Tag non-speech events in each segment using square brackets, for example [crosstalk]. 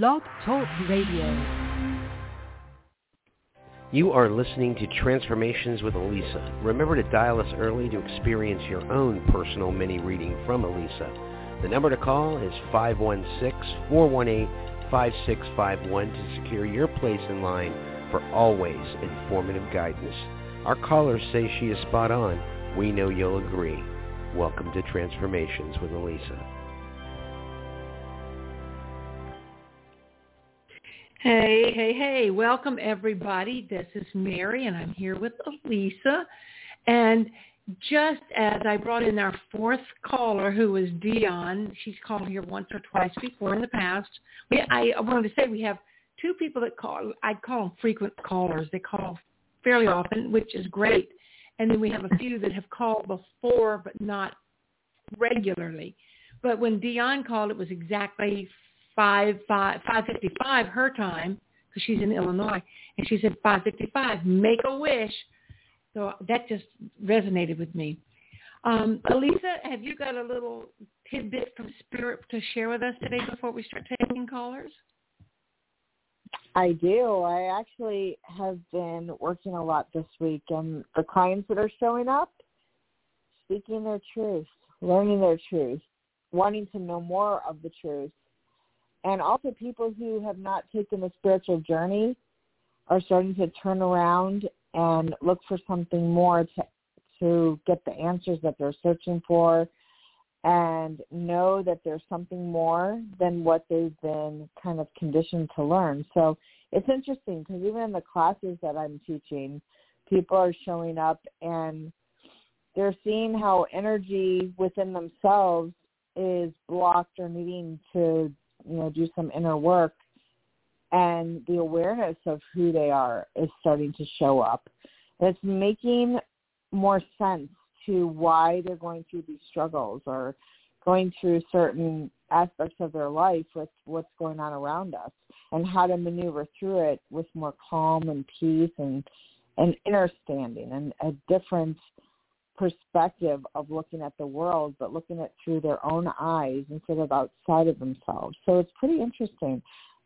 Blog Talk Radio. You are listening to Transformations with Elisa. Remember to dial us early to experience your own personal mini reading from Elisa. The number to call is 516-418-5651 to secure your place in line for always informative guidance. Our callers say she is spot on. We know you'll agree. Welcome to Transformations with Elisa. Hey, hey, hey. Welcome everybody. This is Mary and I'm here with Elisa. And just as I brought in our fourth caller who was Dion, she's called here once or twice before in the past. We, I wanted to say we have two people that call, I'd call them frequent callers. They call fairly often, which is great. And then we have a few that have called before but not regularly. But when Dion called, it was exactly five five five fifty five her time because she's in Illinois, and she said five fifty five, make a wish. So that just resonated with me. Um, Elisa, have you got a little tidbit from Spirit to share with us today before we start taking callers? I do. I actually have been working a lot this week, and the clients that are showing up, speaking their truth, learning their truth, wanting to know more of the truth, and also people who have not taken a spiritual journey are starting to turn around and look for something more to to get the answers that they're searching for and know that there's something more than what they've been kind of conditioned to learn. So it's interesting because even in the classes that I'm teaching, people are showing up and they're seeing how energy within themselves is blocked or needing to you know do some inner work. And the awareness of who they are is starting to show up. It's making more sense to why they're going through these struggles or going through certain aspects of their life with what's going on around us and how to maneuver through it with more calm and peace and and understanding and a different perspective of looking at the world, but looking at through their own eyes instead of outside of themselves. So it's pretty interesting.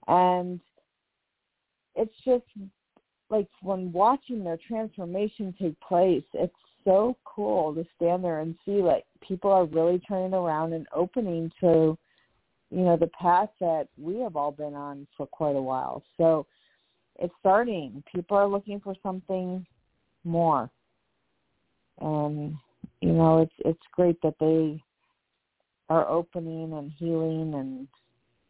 And it's just like when watching their transformation take place, it's so cool to stand there and see like people are really turning around and opening to, you know, the path that we have all been on for quite a while. So it's starting. People are looking for something more and you know it's it's great that they are opening and healing and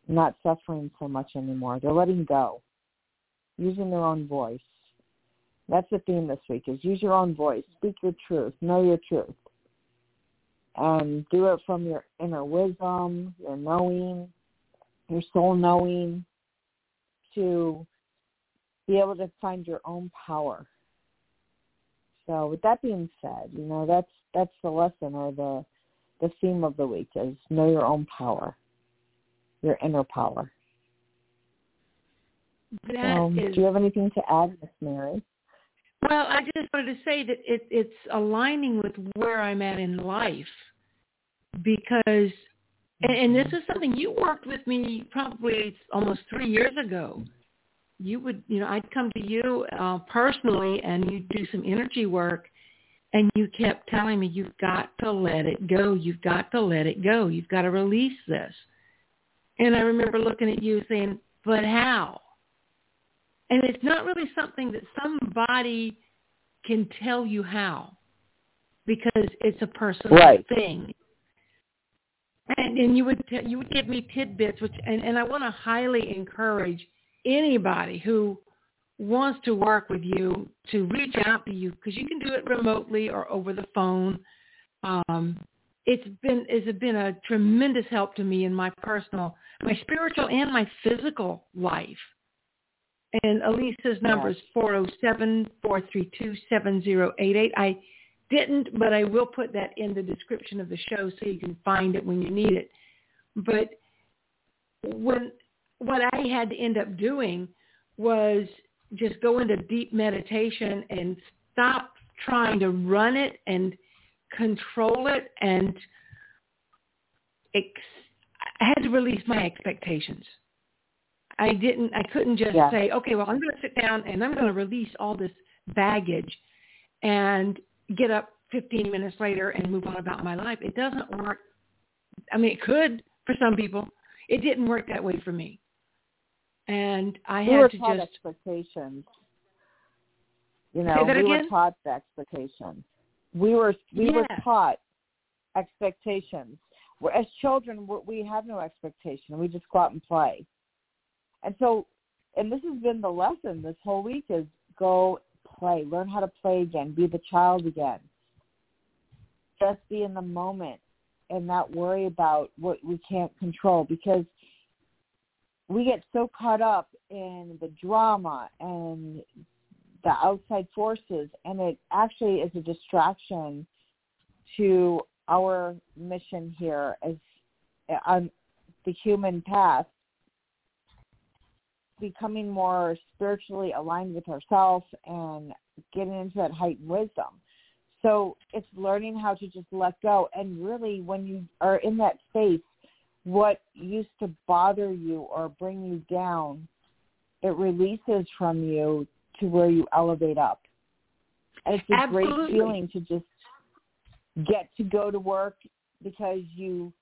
not suffering so much anymore. They're letting go, using their own voice. That's the theme this week: is use your own voice, speak your truth, know your truth, and do it from your inner wisdom, your knowing, your soul knowing, to be able to find your own power so with that being said, you know, that's that's the lesson or the the theme of the week is know your own power, your inner power. Um, is, do you have anything to add, Miss Mary? Well, I just wanted to say that it, it's aligning with where I'm at in life because, and, and this is something you worked with me probably almost three years ago you would, you know, I'd come to you uh, personally and you'd do some energy work and you kept telling me, you've got to let it go. You've got to let it go. You've got to release this. And I remember looking at you saying, but how? And it's not really something that somebody can tell you how because it's a personal right. thing. And, and you would t- you would give me tidbits, which and, and I want to highly encourage anybody who wants to work with you to reach out to you because you can do it remotely or over the phone. Um, it's been it's been a tremendous help to me in my personal, my spiritual and my physical life. And Elisa's number is four zero seven four three two seven zero eight eight. I didn't, but I will put that in the description of the show so you can find it when you need it. But when what I had to end up doing was just go into deep meditation and stop trying to run it and control it and ex- I had to release my expectations. I didn't. I couldn't just Yeah. say, okay, well, I'm going to sit down and I'm going to release all this baggage, and get up 15 minutes later and move on about my life. It doesn't work. I mean, it could for some people. It didn't work that way for me, and I we were had to taught just. expectations. You know, we again? were taught the expectations. We were we were taught expectations. We're, as children, we're, we have no expectation. We just go out and play. And so, and this has been the lesson this whole week is go play, learn how to play again, be the child again. Just be in the moment and not worry about what we can't control because we get so caught up in the drama and the outside forces and it actually is a distraction to our mission here as on the human path becoming more spiritually aligned with ourselves and getting into that heightened wisdom. So it's learning how to just let go. And really when you are in that space what used to bother you or bring you down it releases from you to where you elevate up and it's a Absolutely. great feeling to just get to go to work because you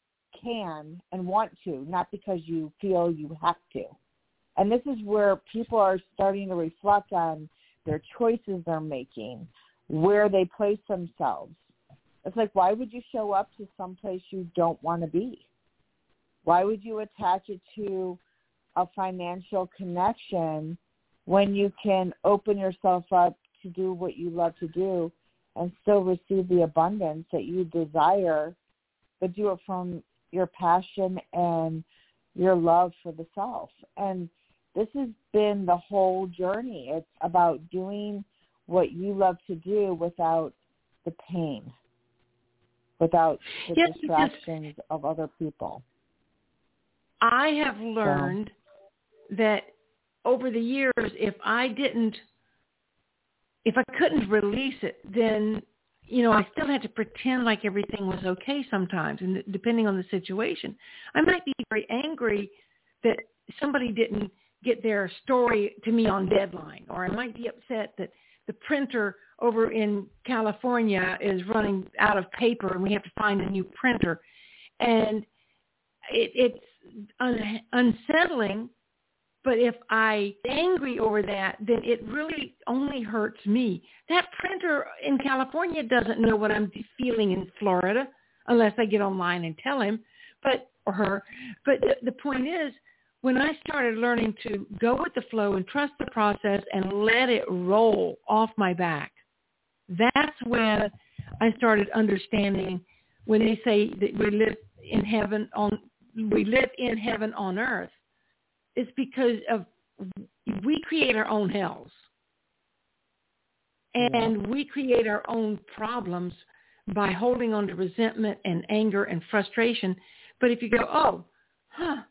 can and want to, not because you feel you have to. And this is where people are starting to reflect on their choices they're making, where they place themselves. It's like, why would you show up to someplace you don't want to be? Why would you attach it to a financial connection when you can open yourself up to do what you love to do and still receive the abundance that you desire, but do it from your passion and your love for the self. And this has been the whole journey. It's about doing what you love to do without the pain, without the Yes, distractions of other people. I have learned that over the years, if I didn't, if I couldn't release it, then you know I still had to pretend like everything was okay sometimes, and depending on the situation, I might be very angry that somebody didn't get their story to me on deadline, or I might be upset that the printer over in California is running out of paper and we have to find a new printer, and it, it's un- unsettling. But if I angry over that, then it really only hurts me. That printer in California doesn't know what I'm feeling in Florida unless I get online and tell him, but or her. But the, the point is, when I started learning to go with the flow and trust the process and let it roll off my back, that's when I started understanding when they say that we live in heaven on we live in heaven on earth it's because of we create our own hells. And we create our own problems by holding on to resentment and anger and frustration. But if you go oh huh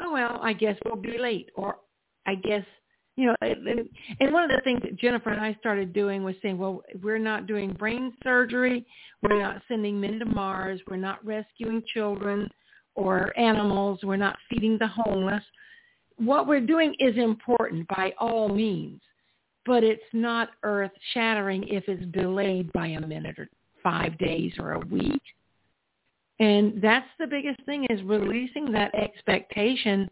oh well i guess we'll be late or i guess you know and and one of the things that jennifer and i started doing was saying well we're not doing brain surgery. We're not sending men to mars. We're not rescuing children or animals we're not feeding the homeless what we're doing is important by all means, but it's not earth shattering if it's delayed by a minute or five days or a week. And that's the biggest thing is releasing that expectation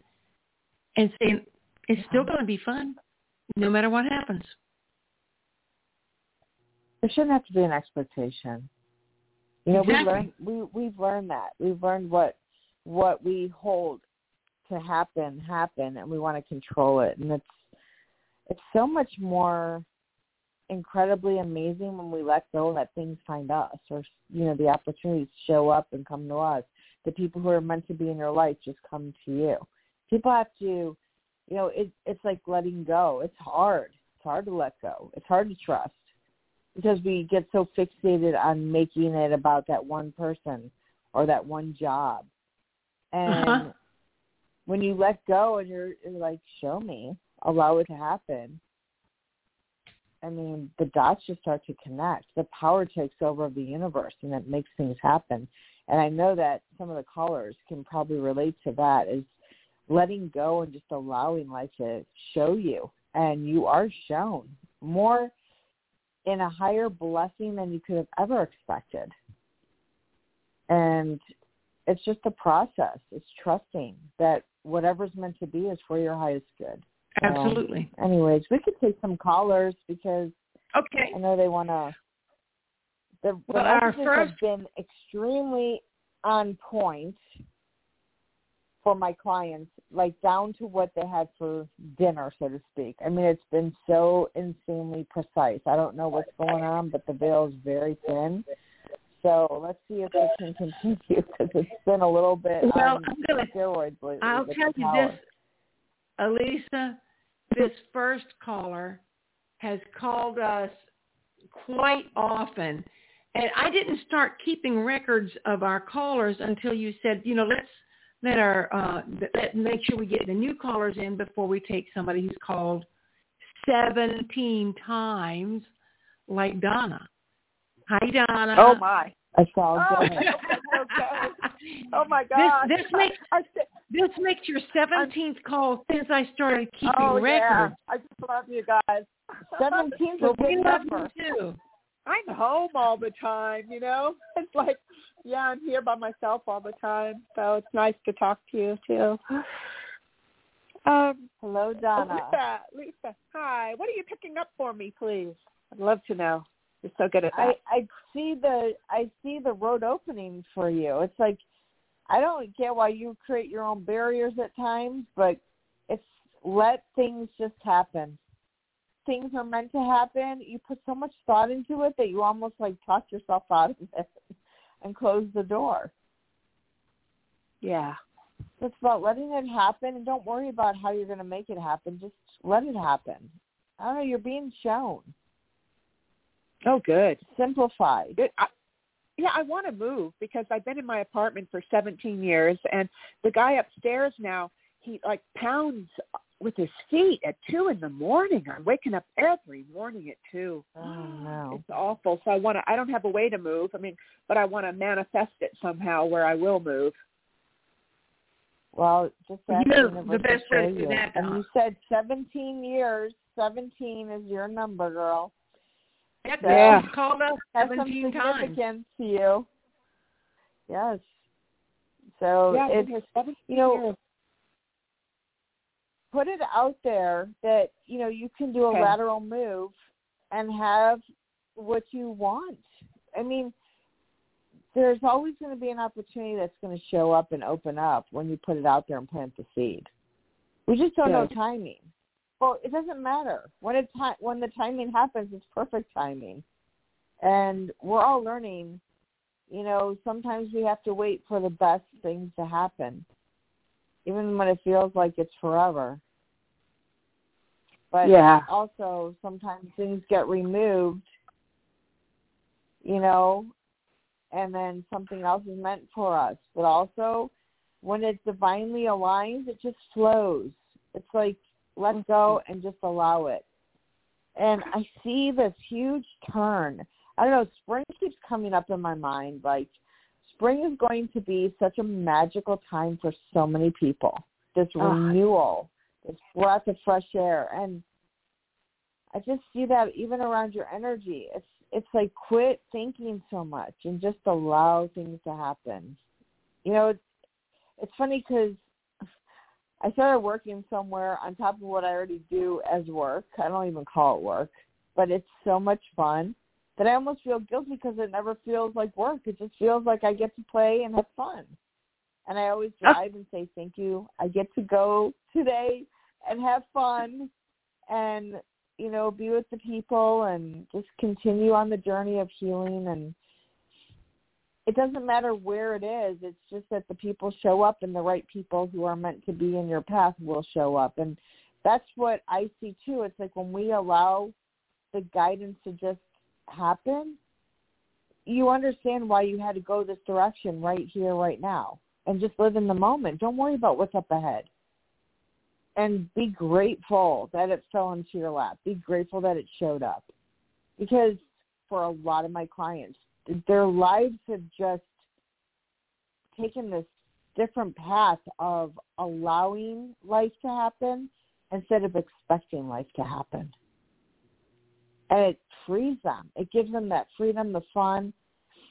and saying it's still going to be fun no matter what happens. There shouldn't have to be an expectation. You know, Exactly. we learn we we've learned that. We've learned what what we hold to happen happen and we want to control it. And it's it's so much more incredibly amazing when we let go and let things find us or you know the opportunities show up and come to us. The people who are meant to be in your life just come to you. People have to you know it it's like letting go. It's hard. It's hard to let go. It's hard to trust because we get so fixated on making it about that one person or that one job and Uh-huh. when you let go and you're, you're like, show me, allow it to happen. I mean, the dots just start to connect. The power takes over of the universe, and it makes things happen. And I know that some of the callers can probably relate to that. Is letting go and just allowing life to show you. And you are shown more in a higher blessing than you could have ever expected. And it's just a process. It's trusting that whatever's meant to be is for your highest good. Absolutely. Um, anyways, we could take some callers because okay. I know they want to. The, the well, our messages first... have been extremely on point for my clients, like down to what they had for dinner, so to speak. I mean, it's been so insanely precise. I don't know what's going on, but the veil is very thin. So let's see if we can continue because it's been a little bit well, um, I'm gonna, steroids lately. I'll tell you power. this, Elisa, this first caller has called us quite often. And I didn't start keeping records of our callers until you said, you know, let's let our uh, let, make sure we get the new callers in before we take somebody who's called 17 times, like Donna. Hi, Donna. Oh my. I saw Oh, [laughs] okay. Oh my God. This, this makes I said, this makes your 17th call since I started keeping oh records. yeah. I just love you guys. Seventeen's a Well, we good love number. you too. I'm home all the time, you know. [laughs] It's like, yeah, I'm here by myself all the time, so it's nice to talk to you too. [sighs] Um, Hello, oh, Donna. Lisa, Lisa, hi. What are you picking up for me, please? I'd love to know. You're so good at I that. I see the I see the road opening for you. It's like I don't get why you create your own barriers at times, but it's let things just happen. Things are meant to happen. You put so much thought into it that you almost like talk yourself out of it [laughs] and close the door. yeah. It's about letting it happen and don't worry about how you're going to make it happen. Just let it happen. I don't know. You're being shown. Oh, good. Simplify. Good. I, yeah, I want to move because I've been in my apartment for 17 years, and the guy upstairs now he like pounds with his feet at two in the morning. I'm waking up every morning at two. Oh no. It's awful. So I want to. I don't have a way to move. I mean, but I want to manifest it somehow where I will move. Well, just You know, the best to way to do that, And you said 17 years. 17 is your number, girl. That's Yeah. She's called us Has some 17 times. significance to you. Yes. So yeah, it's you know, years. put it out there that you know you can do a Okay. lateral move and have what you want. I mean, there's always going to be an opportunity that's going to show up and open up when you put it out there and plant the seed. We just don't know timing. Well, it doesn't matter when it ti- when the timing happens. It's perfect timing, and we're all learning. You know, sometimes we have to wait for the best things to happen, even when it feels like it's forever. But Yeah. also sometimes things get removed, you know, and then something else is meant for us. But also when it divinely aligns, it just flows. It's like let go and just allow it. And I see this huge turn. I don't know, spring keeps coming up in my mind. Like spring is going to be such a magical time for so many people. This renewal, this breath of fresh air. And I just see that even around your energy. It's it's like quit thinking so much and just allow things to happen. You know, it's it's funny because I started working somewhere on top of what I already do as work. I don't even call it work, but it's so much fun that I almost feel guilty because it never feels like work. It just feels like I get to play and have fun. And I always drive and say thank you. I get to go today and have fun and you know be with the people and just continue on the journey of healing and it doesn't matter where it is it's just that the people show up and the right people who are meant to be in your path will show up and that's what i see too it's like when we allow the guidance to just happen you understand why you had to go this direction right here right now and just live in the moment don't worry about what's up ahead and be grateful that it fell into your lap. Be grateful that it showed up. Because for a lot of my clients, their lives have just taken this different path of allowing life to happen instead of expecting life to happen. And it frees them. It gives them that freedom, the fun.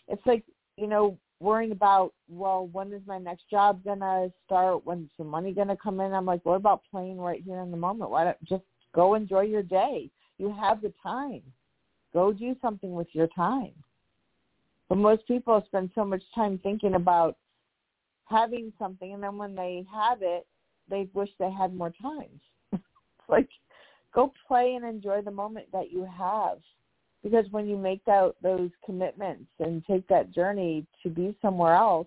It's like, you know, worrying about, well, when is my next job gonna start? When's the money gonna come in? I'm like, what about playing right here in the moment? Why don't just go enjoy your day? You have the time. Go do something with your time. But most people spend so much time thinking about having something, and then when they have it, they wish they had more time. [laughs] like, go play and enjoy the moment that you have. Because when you make out those commitments and take that journey to be somewhere else,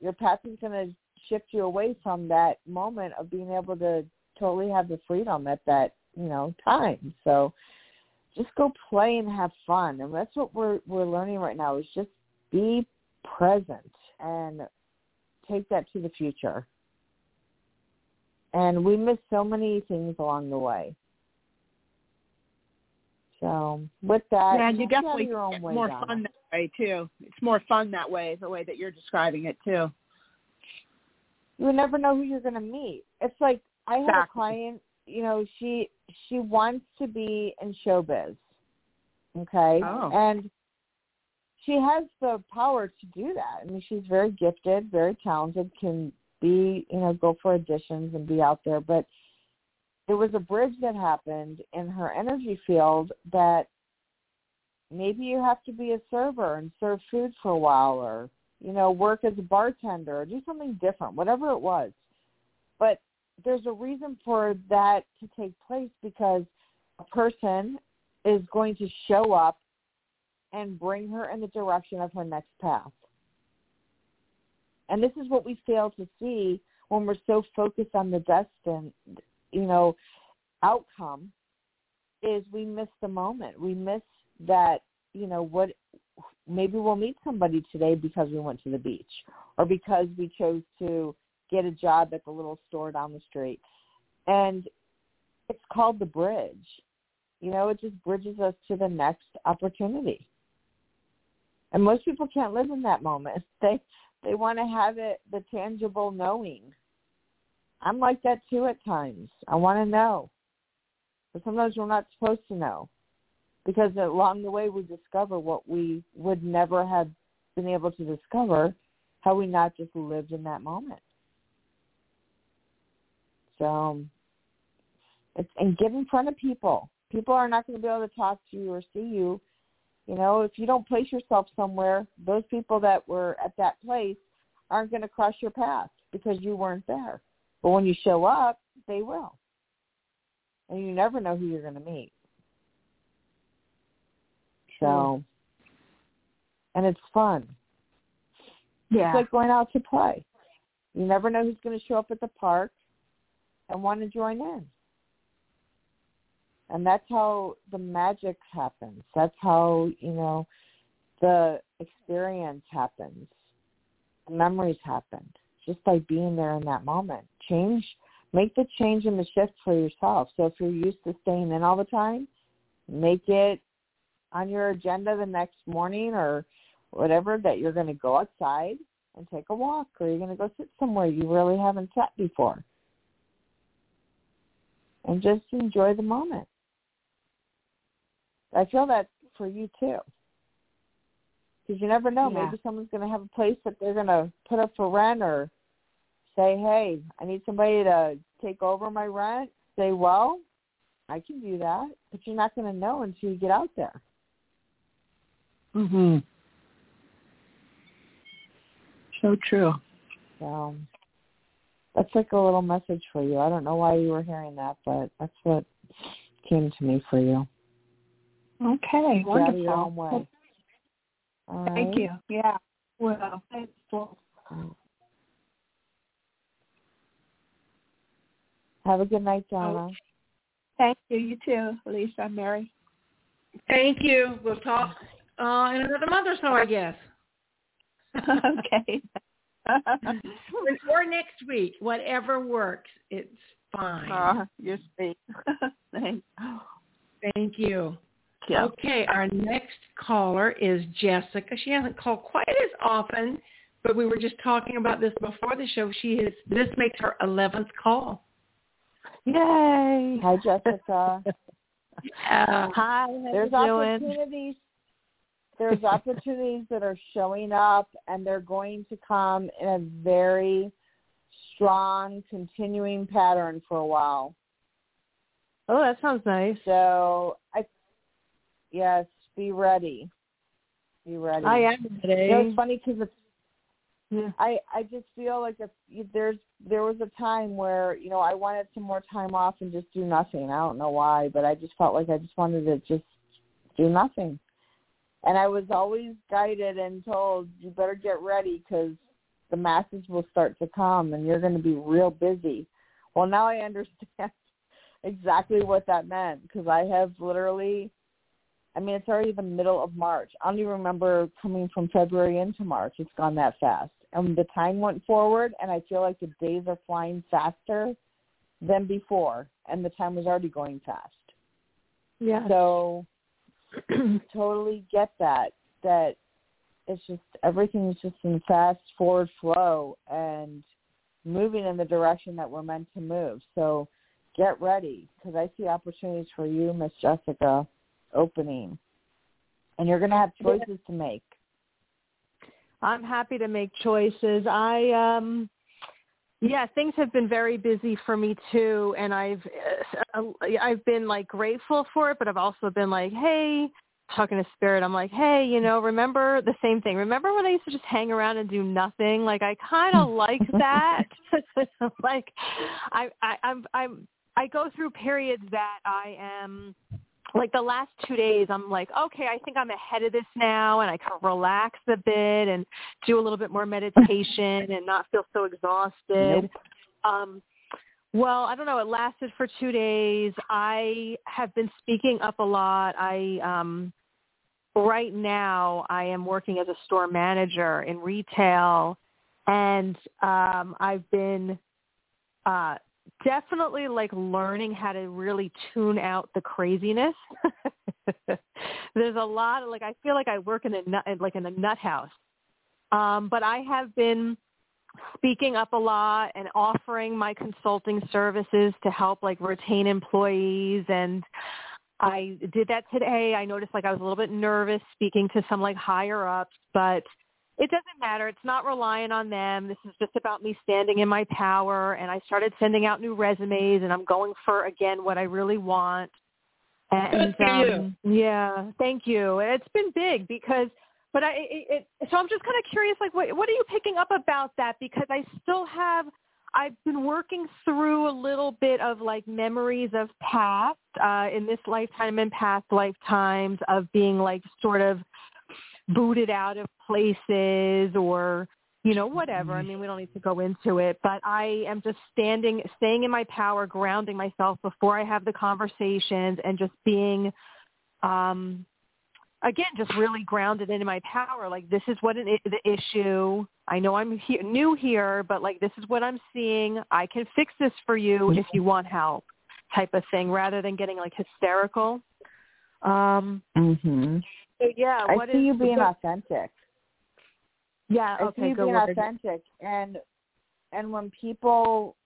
your path is going to shift you away from that moment of being able to totally have the freedom at that, you know, time. So just go play and have fun. And that's what we're we're learning right now is just be present and take that to the future. And we miss so many things along the way. So with that, yeah, you definitely your own get way, more fun that way too. It's more fun that way, the way that you're describing it too. you never know who you're going to meet. It's like I had a client, you know, she she wants to be in showbiz. Okay? Oh. And she has the power to do that. I mean, she's very gifted, very talented, can be, you know, go for auditions and be out there, but there was a bridge that happened in her energy field that maybe you have to be a server and serve food for a while or you know, work as a bartender or do something different, whatever it was. But there's a reason for that to take place because a person is going to show up and bring her in the direction of her next path. And this is what we fail to see when we're so focused on the destined, you know, outcome is we miss the moment. We miss that, you know, what maybe we'll meet somebody today because we went to the beach or because we chose to get a job at the little store down the street. And it's called the bridge. You know, it just bridges us to the next opportunity. And most people can't live in that moment. [laughs] They they want to have it the tangible knowing. I'm like that too at times. I want to know. But sometimes we're not supposed to know because along the way we discover what we would never have been able to discover had we not just lived in that moment. So, it's, and get in front of people. People are not going to be able to talk to you or see you. You know, if you don't place yourself somewhere, those people that were at that place aren't going to cross your path because you weren't there. But when you show up, they will. And you never know who you're going to meet. So, and it's fun. Yeah. It's like going out to play. You never know who's going to show up at the park and want to join in. And that's how the magic happens. That's how, you know, the experience happens. The memories happen just by being there in that moment. Change, make the change and the shift for yourself. So if you're used to staying in all the time, make it on your agenda the next morning or whatever that you're going to go outside and take a walk or you're going to go sit somewhere you really haven't sat before. And just enjoy the moment. I feel that for you too. Because you never know. Yeah. Maybe someone's going to have a place that they're going to put up for rent or say, hey, I need somebody to take over my rent. Say, well, I can do that. But you're not going to know until you get out there. Mm-hmm. So true. So that's like a little message for you. I don't know why you were hearing that, but that's what came to me for you. Okay. Get out of your Wonderful. own way. Thank you. Yeah. Well, thankful. Have a good night, Donna. Thank you. You too, Lisa. Mary. Thank you. We'll talk uh, in another month or so, I guess. [laughs] okay. [laughs] or next week, whatever works. It's fine. uh, you're sweet. [laughs] Thanks. Thank you. Yeah. Okay, our next caller is Jessica. She hasn't called quite as often, but we were just talking about this before the show. She is this makes her eleventh call. Yay! Hi, Jessica. [laughs] Yeah. Hi, how There's you doing? opportunities. There's [laughs] opportunities that are showing up, and they're going to come in a very strong, continuing pattern for a while. Oh, that sounds nice. So, I yes, be ready. Be ready. I am ready. You know, it's funny because it's Yeah. I I just feel like if there's there was a time where you know I wanted some more time off and just do nothing. I don't know why, but I just felt like I just wanted to just do nothing. And I was always guided and told you better get ready because the masses will start to come and you're going to be real busy. Well, now I [laughs] understand exactly what that meant because I have literally I mean, it's already the middle of March. I don't even remember coming from February into March. It's gone that fast. And the time went forward, and I feel like the days are flying faster than before, and the time was already going fast. Yeah. So [clears throat] totally get that, that it's just everything is just in fast forward flow and moving in the direction that we're meant to move. So get ready because I see opportunities for you, Miss Jessica, opening. And you're going to have choices to make. I'm happy to make choices. I um yeah, things have been very busy for me too and I've uh, I've been like grateful for it, but I've also been like, "Hey, talking to spirit, I'm like, "Hey, you know, remember the same thing. Remember when I used to just hang around and do nothing? Like I kind of [laughs] like that." [laughs] like I I I'm I'm I go through periods that I am like the last two days i'm like okay i think i'm ahead of this now and i can relax a bit and do a little bit more meditation and not feel so exhausted. Nope. um well i don't know it lasted for two days. I have been speaking up a lot. I um right now i am working as a store manager in retail and um i've been uh definitely like learning how to really tune out the craziness. [laughs] There's a lot of like I feel like I work in a nut like in a nut house. Um, but I have been speaking up a lot and offering my consulting services to help like retain employees and I did that today. I noticed like I was a little bit nervous speaking to some like higher ups, but it doesn't matter. It's not relying on them. This is just about me standing in my power. And I started sending out new resumes, and I'm going for again what I really want. And Good for you. um, yeah, thank you. It's been big because, but I, it, it, so I'm just kind of curious, like, what what are you picking up about that? Because I still have. I've been working through a little bit of like memories of past uh, in this lifetime and past lifetimes of being like sort of booted out of places or you know whatever. I mean we don't need to go into it but i am just standing staying in my power grounding myself before i have the conversations and just being um again just really grounded into my power. Like this is what an, i- the issue. I know i'm he- new here but like this is what i'm seeing. I can fix this for you if you want help type of thing rather than getting like hysterical. Um Mhm. So yeah I what see is- you being what- authentic. yeah I okay see you being word. authentic, and and when people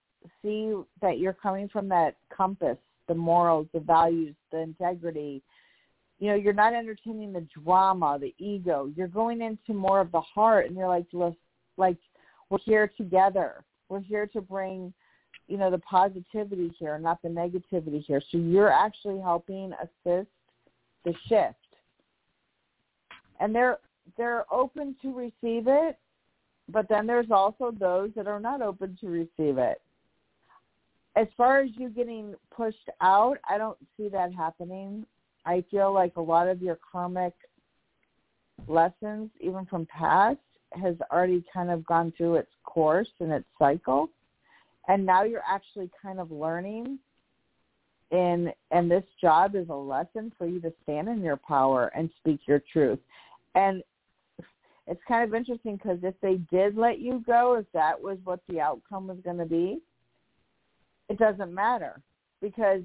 see that you're coming from that compass, the morals, the values, the integrity, you know, you're not entertaining the drama, the ego. You're going into more of the heart, and you're like, "Look, like we're here together. We're here to bring, you know, the positivity here, not the negativity here. So you're actually helping assist the shift, and they're they're open to receive it, but then there's also those that are not open to receive it. As far as you getting pushed out, I don't see that happening. I feel like a lot of your karmic lessons, even from past, has already kind of gone through its course and its cycle. And now you're actually kind of learning and and this job is a lesson for you to stand in your power and speak your truth. And it's kind of interesting because if they did let you go, if that was what the outcome was going to be, it doesn't matter because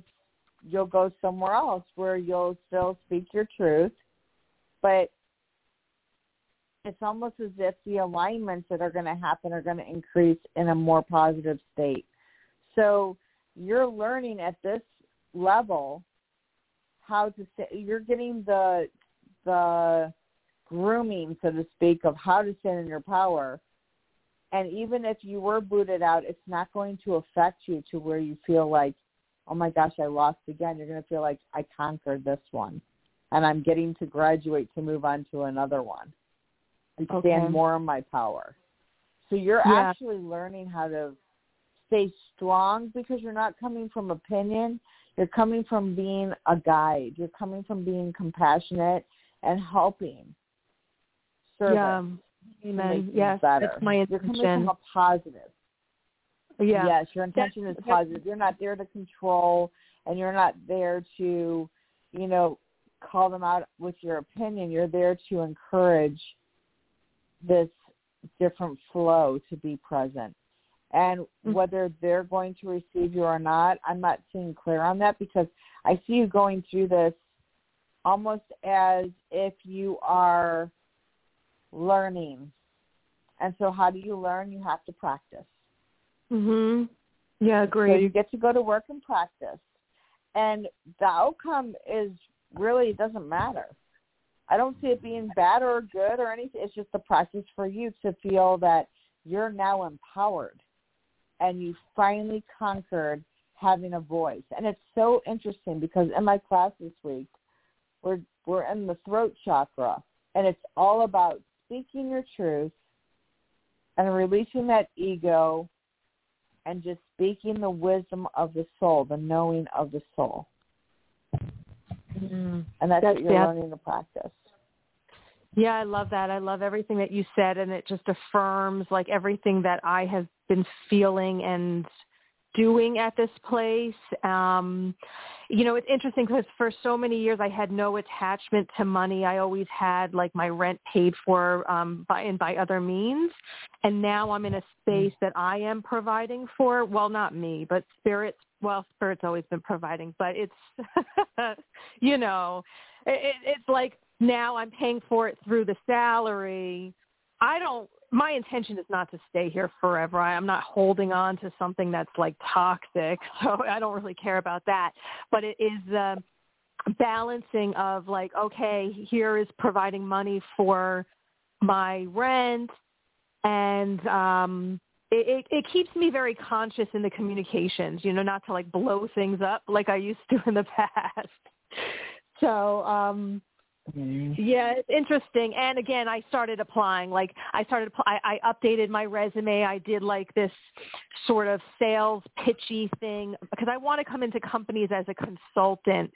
you'll go somewhere else where you'll still speak your truth, but it's almost as if the alignments that are going to happen are going to increase in a more positive state. So you're learning at this level how to say you're getting the the grooming, so to speak, of how to stand in your power. And even if you were booted out, it's not going to affect you to where you feel like, oh my gosh, I lost again. You're going to feel like I conquered this one, and I'm getting to graduate to move on to another one and Okay. stand more in my power. So you're Yeah. actually learning how to stay strong because you're not coming from opinion. You're coming from being a guide. You're coming from being compassionate and helping. Service Yeah. Amen. Yes, better. that's my You're coming intention. from a positive. Yeah. Yes, your intention is positive. You're not there to control and you're not there to, you know, call them out with your opinion. You're there to encourage this different flow to be present. And Mhm. whether they're going to receive you or not, I'm not seeing clear on that because I see you going through this almost as if you are learning. And so how do you learn? You have to practice. Mhm. Yeah, So you get to go to work and practice. And the outcome is really it doesn't matter. I don't see it being bad or good or anything. It's just the practice for you to feel that you're now empowered and you finally conquered having a voice. And it's so interesting because in my class this week, we're we're in the throat chakra and it's all about speaking your truth and releasing that ego and just speaking the wisdom of the soul, the knowing of the soul. Mhm. And that's, That's- what you're yeah. learning to practice. Yeah, I love that. I love everything that you said and it just affirms like everything that I have been feeling and doing at this place. Um you know, it's interesting because for so many years I had no attachment to money. I always had like my rent paid for um by and by other means. And now I'm in a space that I am providing for, well not me, but spirits well, spirit's always been providing, but it's [laughs] you know, it, it's like now I'm paying for it through the salary. I don't. My intention is not to stay here forever. I, I'm not holding on to something that's like toxic, [laughs] so I don't really care about that. But it is the balancing of like, okay, here is providing money for my rent, and um, it, it, it keeps me very conscious in the communications. You know, not to like blow things up like I used to [laughs] in the past. So um yeah, it's interesting. And again, I started applying. Like I started, I, I updated my resume. I did like this sort of sales pitchy thing because I want to come into companies as a consultant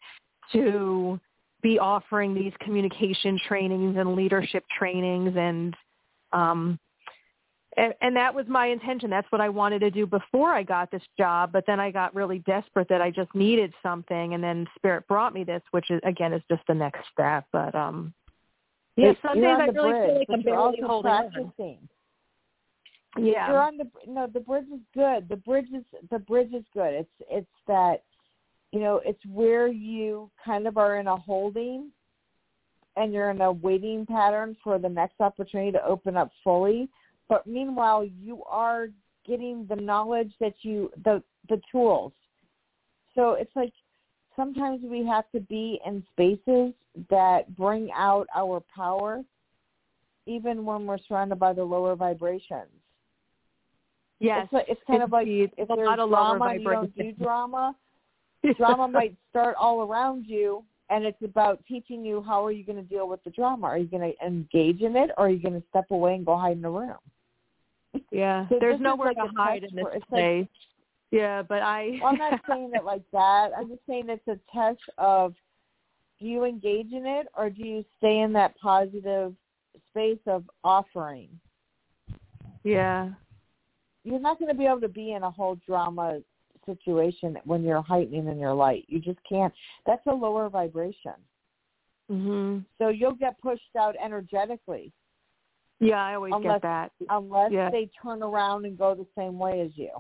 to be offering these communication trainings and leadership trainings and um and, and that was my intention. That's what I wanted to do before I got this job. But then I got really desperate that I just needed something, and then Spirit brought me this, which is again is just the next step. But um, yeah, You're some days I really bridge, feel like I'm barely holding on. practicing. Yeah, You're on the no. The bridge is good. The bridge is the bridge is good. It's it's that you know it's where you kind of are in a holding, and you're in a waiting pattern for the next opportunity to open up fully. But meanwhile, you are getting the knowledge that you the the tools. So it's like sometimes we have to be in spaces that bring out our power, even when we're surrounded by the lower vibrations. yes, It's, like, it's kind of like indeed. if a there's lot of lower drama you don't do vibrations. [laughs] drama, drama might start all around you and it's about teaching you how are you going to deal with the drama. Are you going to engage in it or are you going to step away and go hide in a room? Yeah, So there's nowhere like to hide in this it's like- place. yeah, but I. Well, I'm not saying it like that. I'm just saying it's a test of do you engage in it or do you stay in that positive space of offering? yeah. You're not going to be able to be in a whole drama situation when you're heightening in your light. You just can't. That's a lower vibration. Mhm. So you'll get pushed out energetically Yeah, I always Unless- get that. unless Yeah. they turn around and go the same way as you.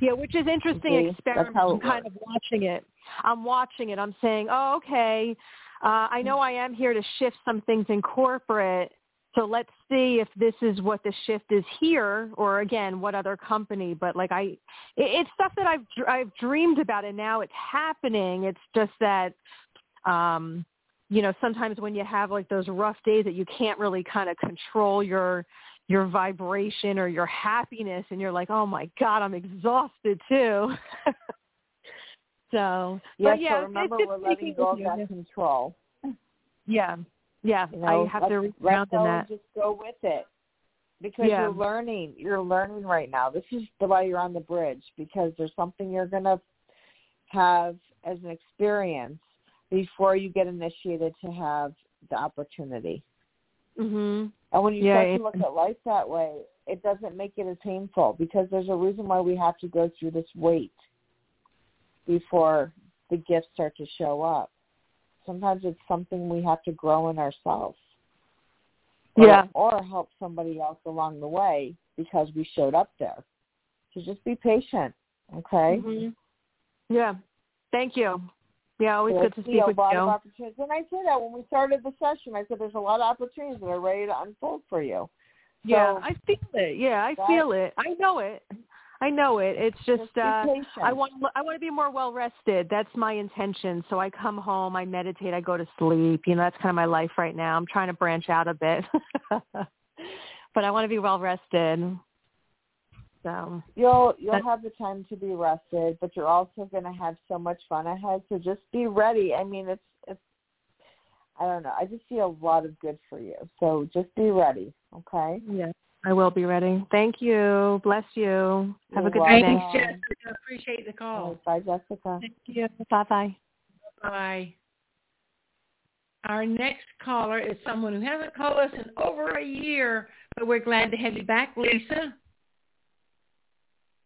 Yeah, which is interesting See, experiment. I'm kind of watching it. I'm watching it. I'm saying, oh, okay. Uh, I know I am here to shift some things in corporate. So let's see if this is what the shift is here, or again, what other company. But like I, it, it's stuff that I've I've dreamed about, and now it's happening. It's just that, um, you know, sometimes when you have like those rough days that you can't really kind of control your your vibration or your happiness, and you're like, oh my god, I'm exhausted too. [laughs] so, but yeah, so remember it's, we're it's letting go of that control. Yeah, yeah, You know, I have to around in that. just go with it because Yeah. you're learning. You're learning right now. This is the why you're on the bridge because there's something you're gonna have as an experience before you get initiated to have the opportunity. Mhm. And when you Yeah, start to look at life that way, it doesn't make it as painful because there's a reason why we have to go through this wait before the gifts start to show up. Sometimes it's something we have to grow in ourselves. Or, Yeah. Or help somebody else along the way because we showed up there. So just be patient, okay? Mhm. Yeah. Thank you. Yeah, always So good to speak a with lot of you. opportunities. And I said that when we started the session. I said there's a lot of opportunities that are ready to unfold for you. Yeah, I feel it. Yeah, I feel it. I know it. I know it. It's just, just uh. I want I want to be more well rested. That's my intention. So I come home, I meditate, I go to sleep. You know, that's kind of my life right now. I'm trying to branch out a bit. [laughs] but I want to be well rested. So, You'll you'll That's- have the time to be rested, but you're also going to have so much fun ahead. So just be ready. I mean, it's it's. I don't know. I just see a lot of good for you. So just be ready. Okay. Yes, I will be ready. Thank you. Bless you. Have a You're good welcome. day. Thanks, Jessica. Appreciate the call. right, Bye, Jessica. Thank you. Bye-bye. Bye. Our next caller is someone who hasn't called us in over a year, but we're glad to have you back, Lisa.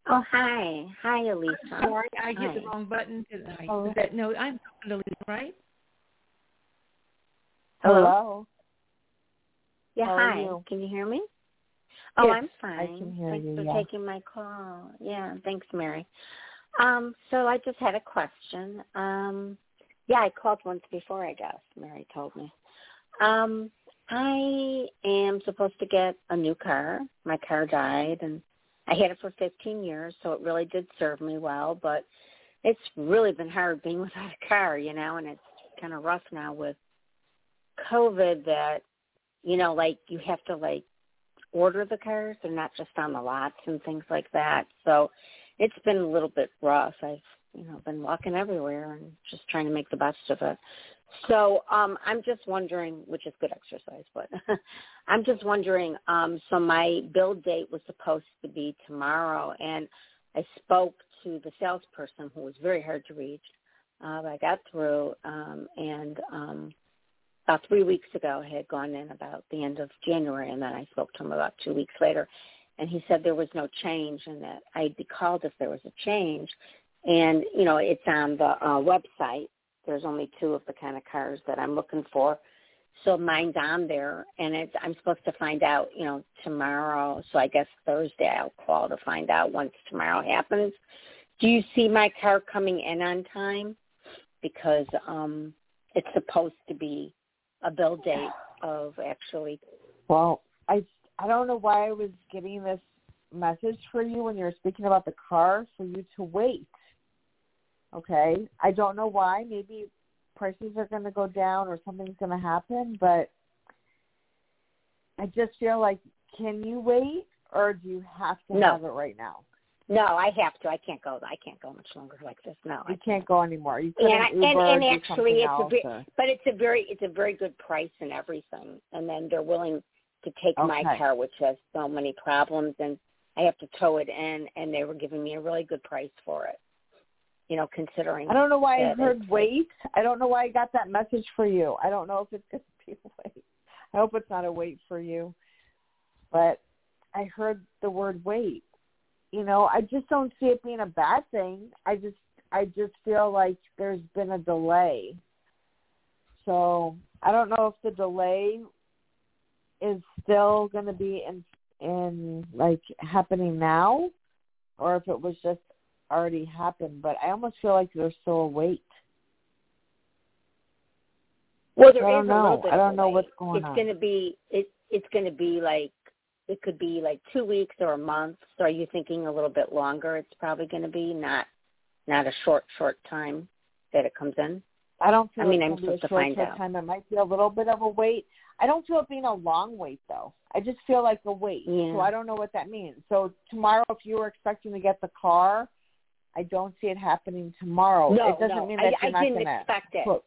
Oh, hi. Hi, Elisa. Sorry, I hit the wrong button. Didn't I? Oh. That, no, I'm talking to Lisa, right? Hello. Yeah, How hi. you? Can you hear me? Oh, Yes, I'm fine. I can hear thanks you, for yeah. taking my call. Yeah, thanks, Mary. Um, so I just had a question. Um, yeah, I called once before, I guess. Mary told me. Um, I am supposed to get a new car. My car died, and I had it for 15 years, so it really did serve me well. But it's really been hard being [laughs] without a car, you know, and it's kind of rough now with COVID. That you know, like you have to like order the cars; they're not just on the lots and things like that. So it's been a little bit rough. I've you know been walking everywhere and just trying to make the best of it. So um I'm just wondering, which is good exercise, but [laughs] I'm just wondering. Um, so my build date was supposed to be tomorrow, and I spoke to the salesperson who was very hard to reach. Uh, but I got through, um, and um, about three weeks ago, I had gone in about the end of January, and then I spoke to him about two weeks later, and he said there was no change, and that I'd be called if there was a change. And you know, it's on the uh, website. There's only two of the kind of cars that I'm looking for, so mine's on there, and it's I'm supposed to find out, you know, tomorrow. So I guess Thursday I'll call to find out once tomorrow happens. Do you see my car coming in on time? Because um, it's supposed to be a bill date of actually. Well, I I don't know why I was getting this message for you when you were speaking about the car for you to wait. Okay, I don't know why. Maybe prices are going to go down or something's going to happen, but I just feel like can you wait or do you have to No. have it right now? No, I have to. I can't go. I can't go much longer like this. No, I You can't go anymore. You And couldn't I- Uber and- and actually it's a or- But it's a very it's a very good price and everything. And then they're willing to take my car, which has so many problems, and I have to tow it in, and they were giving me a really good price for it. You know, considering. I don't know why I heard wait. I don't know why I got that message for you. I don't know if it's going to be a wait. I hope it's not a wait for you. But I heard the word wait. You know, I just don't see it being a bad thing. I just I just feel like there's been a delay. So I don't know if the delay is still going to be in in like happening now, or if it was just already happened. But I almost feel like there's still a wait. Well, there I don't is know. a little bit. I don't know what's going it's on. going to be it. It's going to be like it could be like two weeks or a month. So are you thinking a little bit longer? It's probably going to be not not a short short time that it comes in. I don't feel I mean, I'm gonna be a supposed to short, find short out. time. It might be a little bit of a wait. I don't feel it being a long wait though. I just feel like a wait. Yeah. So I don't know what that means. So tomorrow, if you were expecting to get the car, I don't see it happening tomorrow. no, it doesn't no, mean that I, you're I not didn't gonna expect it. put-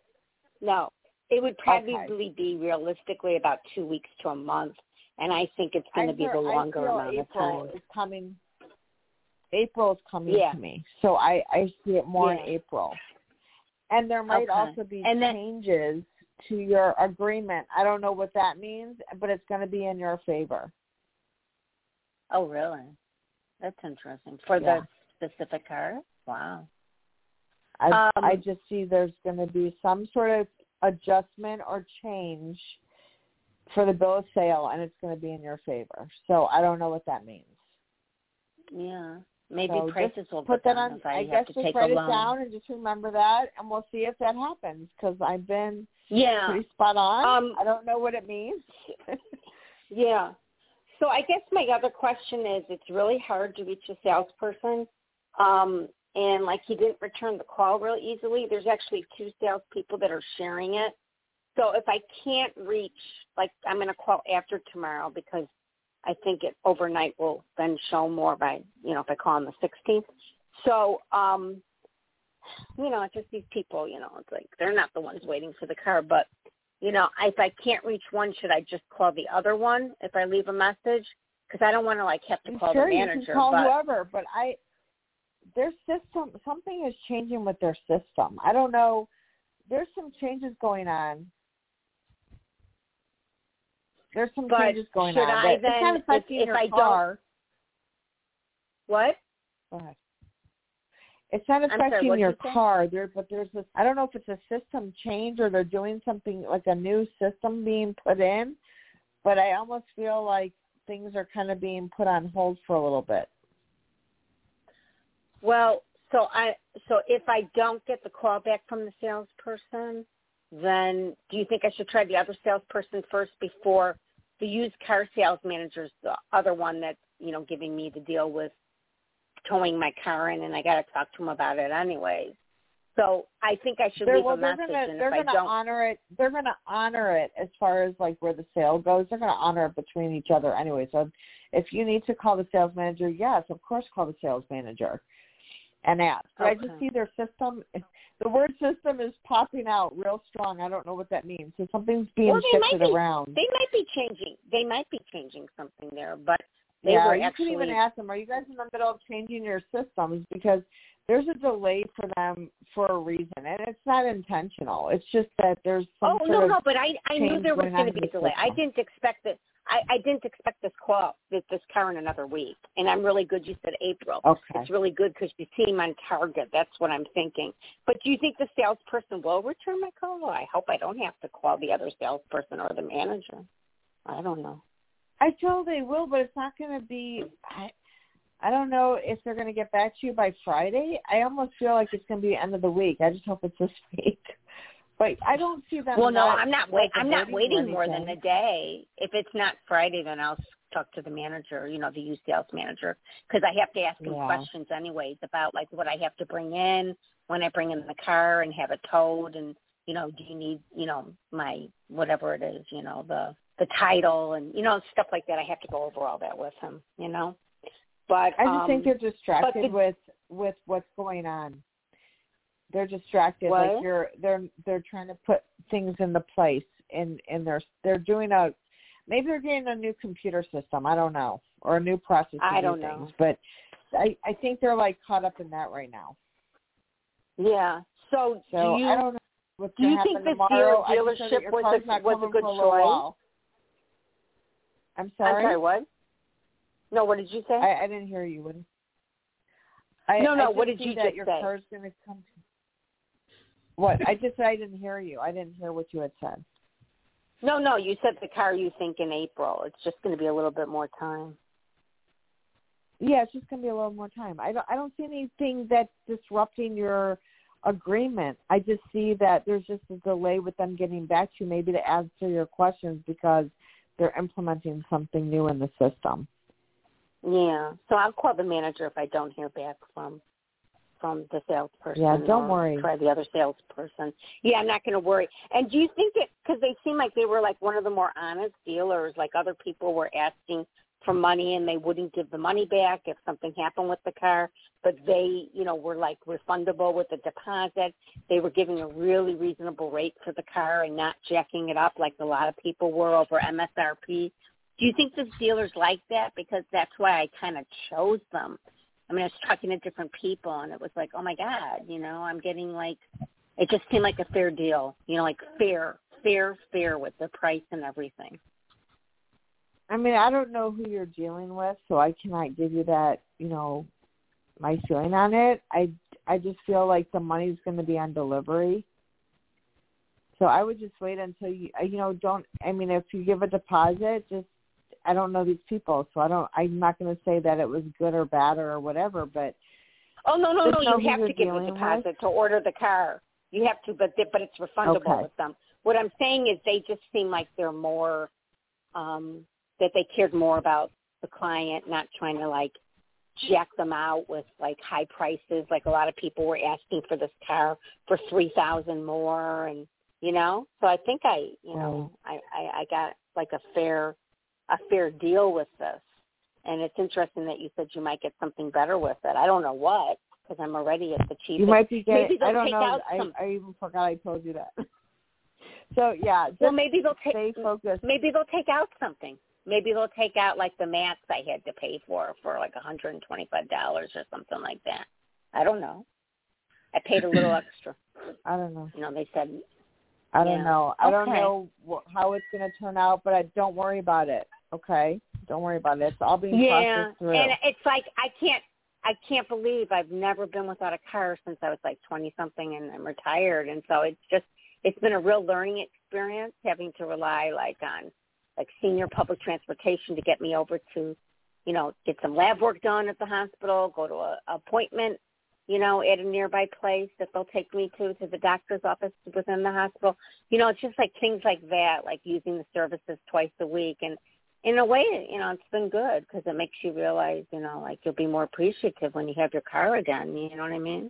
No, it would probably Okay. be realistically about two weeks to a month, and I think it's going to be the longer amount April of time. is coming. April is coming Yeah. to me, so I I see it more Yeah. in April. And there might Okay. also be And then- changes to your agreement. I don't know what that means, but it's going to be in your favor. Oh, really? That's interesting for Yeah. the specific car. Wow. I Um, I just see there's going to be some sort of adjustment or change for the bill of sale, and it's going to be in your favor. So I don't know what that means. Yeah. Maybe So prices will Put that on. I, I guess to just take write it down and just remember that, and we'll see if that happens because I've been Yeah. pretty spot on. Um, I don't know what it means. [laughs] Yeah. So I guess my other question is it's really hard to reach a salesperson. Um, and like he didn't return the call real easily. There's actually two salespeople that are sharing it. So if I can't reach, like I'm going to call after tomorrow because I think it overnight will then show more by, you know, if I call on the 16th. So, um, you know, it's just these people, you know, it's like they're not the ones waiting for the car, but you know, if I can't reach one, should I just call the other one if I leave a message? Because I don't want to like have to call sure, the you manager. can call but whoever, but I their system something is changing with their system. I don't know. There's some changes going on. There's some But changes going should on. I then, not if- affecting if your I don't- car. what? Go ahead. It's not I'm sorry, affecting your you car, there, but there's this. I don't know if it's a system change or they're doing something like a new system being put in, but I almost feel like things are kind of being put on hold for a little bit. Well, so I so if I don't get the call back from the salesperson, then do you think I should try the other salesperson first before the used car sales manager's the other one that's you know giving me the deal with towing my car in, and I got to talk to him about it anyways. So I think I should They're, leave well, a message, gonna and they're gonna don't, honor it. They're gonna honor it as far as like where the sale goes. They're gonna honor it between each other anyway. So if you need to call the sales manager, yes, of course, call the sales manager and ask. But I just see their system. [laughs] The word system is popping out real strong. I don't know what that means. So something's being Well, shifted be- around. they might be changing. They might be changing something there, but they yeah, were you actually can even ask them, are you guys in the middle of changing your systems? Because there's a delay for them for a reason, and it's not intentional. It's just that there's some Oh no, no, but I I knew there was going to be a delay. I didn't expect that. I I didn't expect this call this this car in another week, and I'm really good. You said April. okay. It's really good because you seem on target. That's what I'm thinking. But do you think the salesperson will return my call? I hope I don't have to call the other salesperson or the manager. I don't know. I feel they will, but it's not going to be. I, I don't know if they're going to get back to you by Friday. I almost feel like it's going to be the end of the week. I just hope it's this [laughs] week. But I don't see them. Well, no, not, I'm not wait. I'm not waiting more than a day. If it's not Friday, then I'll talk to the manager. You know, the UCL's manager, because I have to ask him Yeah. questions anyways about like what I have to bring in when I bring in the car and have it towed, and you know, do you need you know my whatever it is, you know, the the title and you know stuff like that. I have to go over all that with him. You know, but I just um, think they're distracted with with what's going on. They're distracted. What? Like you're they're they're trying to put things in the place and and they're they're doing a maybe they're getting a new computer system. I don't know or a new process. To I do don't things. know. But I I think they're like caught up in that right now. yeah. So, So do you I don't know what's do you think this tomorrow. dealer- I just know that dealership was a- was a good for a choice? while. I'm I'm sorry. sorry. What? No, what did you say? I, I didn't hear you. What? I, No, no, I what did you that just your say? car's going to come. What? I just I didn't hear you. I didn't hear what you had said. No, no, you said the car you think in April. It's just going to be a little bit more time. Yeah, it's just going to be a little more time. I don't I don't see anything that's disrupting your agreement. I just see that there's just a delay with them getting back to you, maybe to answer your questions because they're implementing something new in the system. Yeah. So I'll call the manager if I don't hear back from from the salesperson. Yeah, don't or worry. Try the other salesperson. Yeah, I'm not going to worry. And do you think it because they seem like they were like one of the more honest dealers? Like other people were asking for money and they wouldn't give the money back if something happened with the car, but they, you know, were like refundable with the deposit. They were giving a really reasonable rate for the car and not jacking it up like a lot of people were over MSRP. Do you think the dealers like that? Because that's why I kind of chose them. I mean, I was talking to different people, and it was like, oh my god, you know, I'm getting like, it just seemed like a fair deal, you know, like fair, fair, fair with the price and everything. I mean, I don't know who you're dealing with, so I cannot give you that, you know, my feeling on it. I I just feel like the money's going to be on delivery. So I would just wait until you, you know, don't. I mean, if you give a deposit, just I don't know these people, so I don't. I'm not going to say that it was good or bad or whatever, but Oh no, no, no! You have to give a deposit with. to order the car. You have to, but they, but it's refundable Okay. with them. What I'm saying is, they just seem like they're more um that they cared more about the client, not trying to like jack them out with like high prices. Like a lot of people were asking for this car for three thousand more, and you know. So I think I, you know, I, I I got like a fair a fair deal with this. And it's interesting that you said you might get something better with it. I don't know what because I'm already at the cheapest. you might be getting. maybe they'll I don't take know. out I some. I even forgot I told you that. [laughs] so yeah, well, maybe they'll stay take. focused. Maybe they'll take out something. Maybe they'll take out like the mats I had to pay for for like $125 or something like that. I don't know. I paid a little [clears throat] extra. I don't know. You know, they said I don't Yeah. know. I don't know how it's going to turn out, but I don't worry about it. Okay, don't worry about it. It's all being yeah, processed through. and it's like I can't. I can't believe I've never been without a car since I was like twenty something, and I'm retired. And so it's just it's been a real learning experience having to rely like on like senior public transportation to get me over to, you know, get some lab work done at the hospital, go to a appointment, you know, at a nearby place that they'll take me to to the doctor's office within the hospital. You know, it's just like things like that, like using the services twice a week and in a way, you know, it's been good because it makes you realize, you know, like you'll be more appreciative when you have your car again. You know what I mean?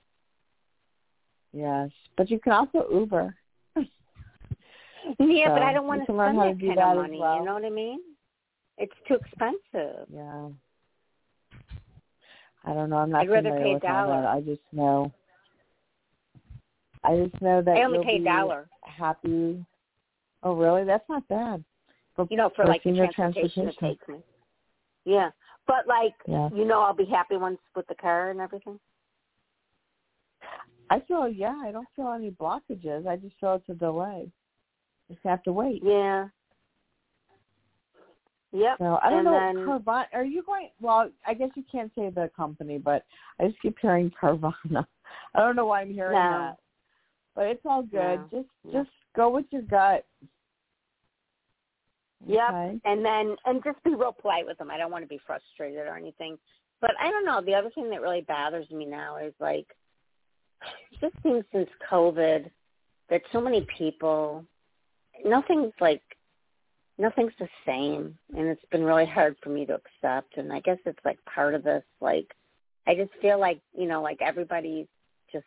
yes, but you can also Uber. [laughs] Yeah, but I don't want to spend that kind that of money. well. You know what I mean? It's too expensive. Yeah. I don't know. I'm not I'd rather pay with dollar. that. I just know. I just know that I only you'll pay a be dollar. happy. Oh, really? That's not bad. You know, for for like the transportation, it takes me. Yeah, but like, Yeah. you know, I'll be happy once with the car and everything. I feel yeah. I don't feel any blockages. I just feel it's a delay. Just have to wait. Yeah. Yep. So I don't and know. then, Carvana. Are you going? Well, I guess you can't say the company, but I just keep hearing [laughs] Carvana. I don't know why I'm hearing No. that, but it's all good. Just No. just go with your gut. Yep. Okay? And then and just be real polite with them. I don't want to be frustrated or anything. But I don't know. The other thing that really bothers me now is like [sighs] just seems since COVID that so many people nothing's like nothing's the same and it's been really hard for me to accept and I guess it's like part of this like I just feel like, you know, like everybody's just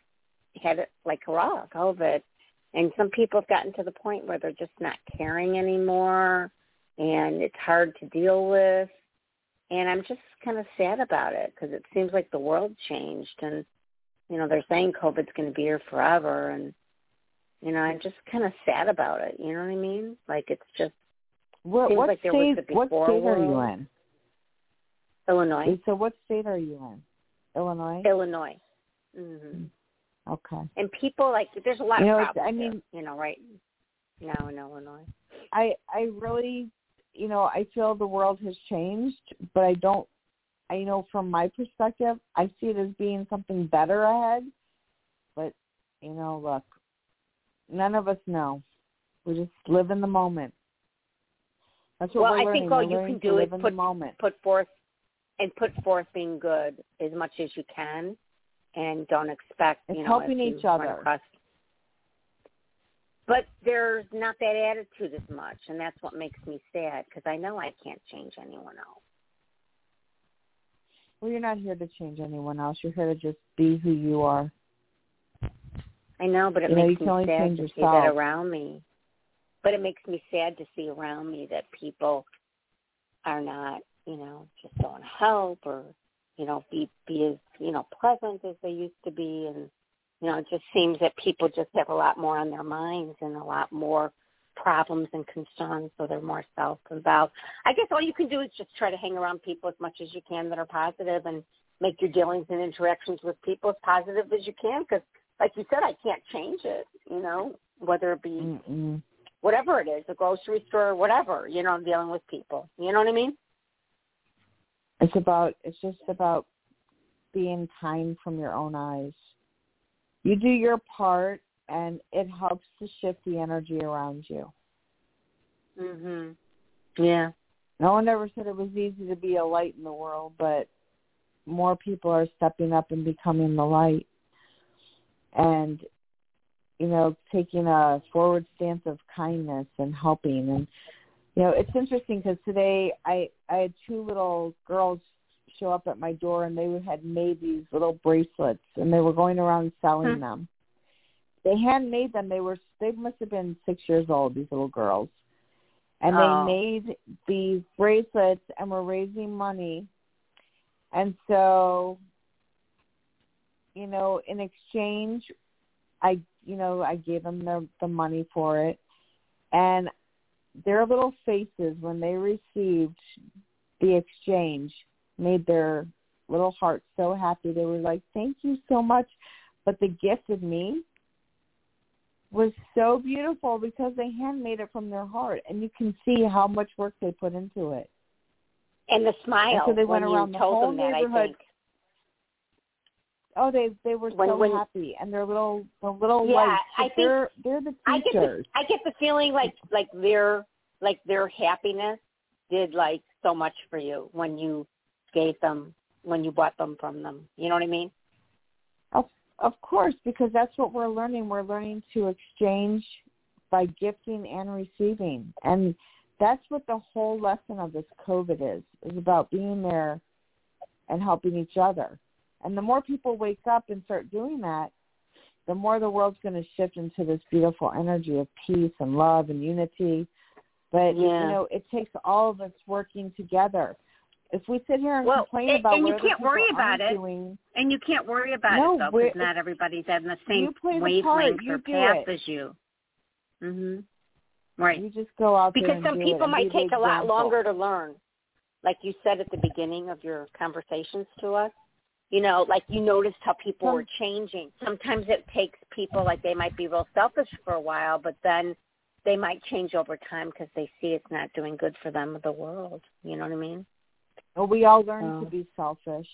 had it like raw COVID and some people have gotten to the point where they're just not caring anymore and it's hard to deal with and i'm just kind of sad about it because it seems like the world changed and you know they're saying covid's going to be here forever and you know i'm just kind of sad about it you know what i mean like it's just What Seems what like there was state? What state are you in? illinois So what state are you in? Illinois. illinois hmm Okay. and people like there's a lot You know, of problems I there, mean- you know right now in illinois I I really, you know, I feel the world has changed, but I don't. I you know from my perspective, I see it as being something better ahead. But you know, look, none of us know. We just live in the moment. That's what Well, we're I learning. think all we're you can do is put moment. put forth and put forth being good as much as you can and don't expect It's you know helping each other. across but there's not that attitude as much and that's what makes me sad because i know i can't change anyone else Well, you're not here to change anyone else. You're here to just be who you are. i know but it You know, makes can me sad to see that around me but it makes me sad to see around me that people are not you know just don't help or you know be be as you know pleasant as they used to be and you know it just seems that people just have a lot more on their minds and a lot more problems and concerns so they're more self involved i guess all you can do is just try to hang around people as much as you can that are positive and make your dealings and interactions with people as positive as you can because like you said i can't change it you know whether it be Mm-mm. whatever it is, a grocery store, whatever, you know, dealing with people. You know what I mean? It's about. It's just about being kind from your own eyes. You do your part, and it helps to shift the energy around you. Mhm. Yeah. No one ever said it was easy to be a light in the world, but more people are stepping up and becoming the light. And, you know, taking a forward stance of kindness and helping. And, you know, it's interesting because today I, I had two little girls show up at my door and they had made these little bracelets and they were going around selling Hmm. them. They handmade them. They were, they must have been six years old, these little girls and Oh. they made these bracelets and were raising money and so you know in exchange i you know i gave them the the money for it and their little faces when they received the exchange made their little hearts so happy they were like thank you so much but the gift of me was so beautiful because they handmade it from their heart and you can see how much work they put into it. And the smile And so they went around the whole that, neighborhood. Oh, they they were When- so when- happy and their little the little Yeah, lights. I think- they're they're the I get the teachers. I get the feeling like like their like their happiness did like so much for you when you gave them when you bought them from them. You know what I mean? Of of course, because that's what we're learning. We're learning to exchange by gifting and receiving. And that's what the whole lesson of this COVID is, is about being there and helping each other. And the more people wake up and start doing that, the more the world's going to shift into this beautiful energy of peace and love and unity. But Yeah. you know, it takes all of us working together. If we sit here and Well, complain and- about and you can't worry about it. doing, And you can't worry about No, it though, because not everybody's on the same you play the part, wavelength you or path it. as you. Mhm. Right. you just go out there because some people might take a lot longer to learn like you said at the beginning of your conversations to us you know like you noticed how people Some- were changing sometimes it takes people like they might be real selfish for a while but then they might change over time because they see it's not doing good for them or the world you know what i mean Well, we all learn So- to be selfish.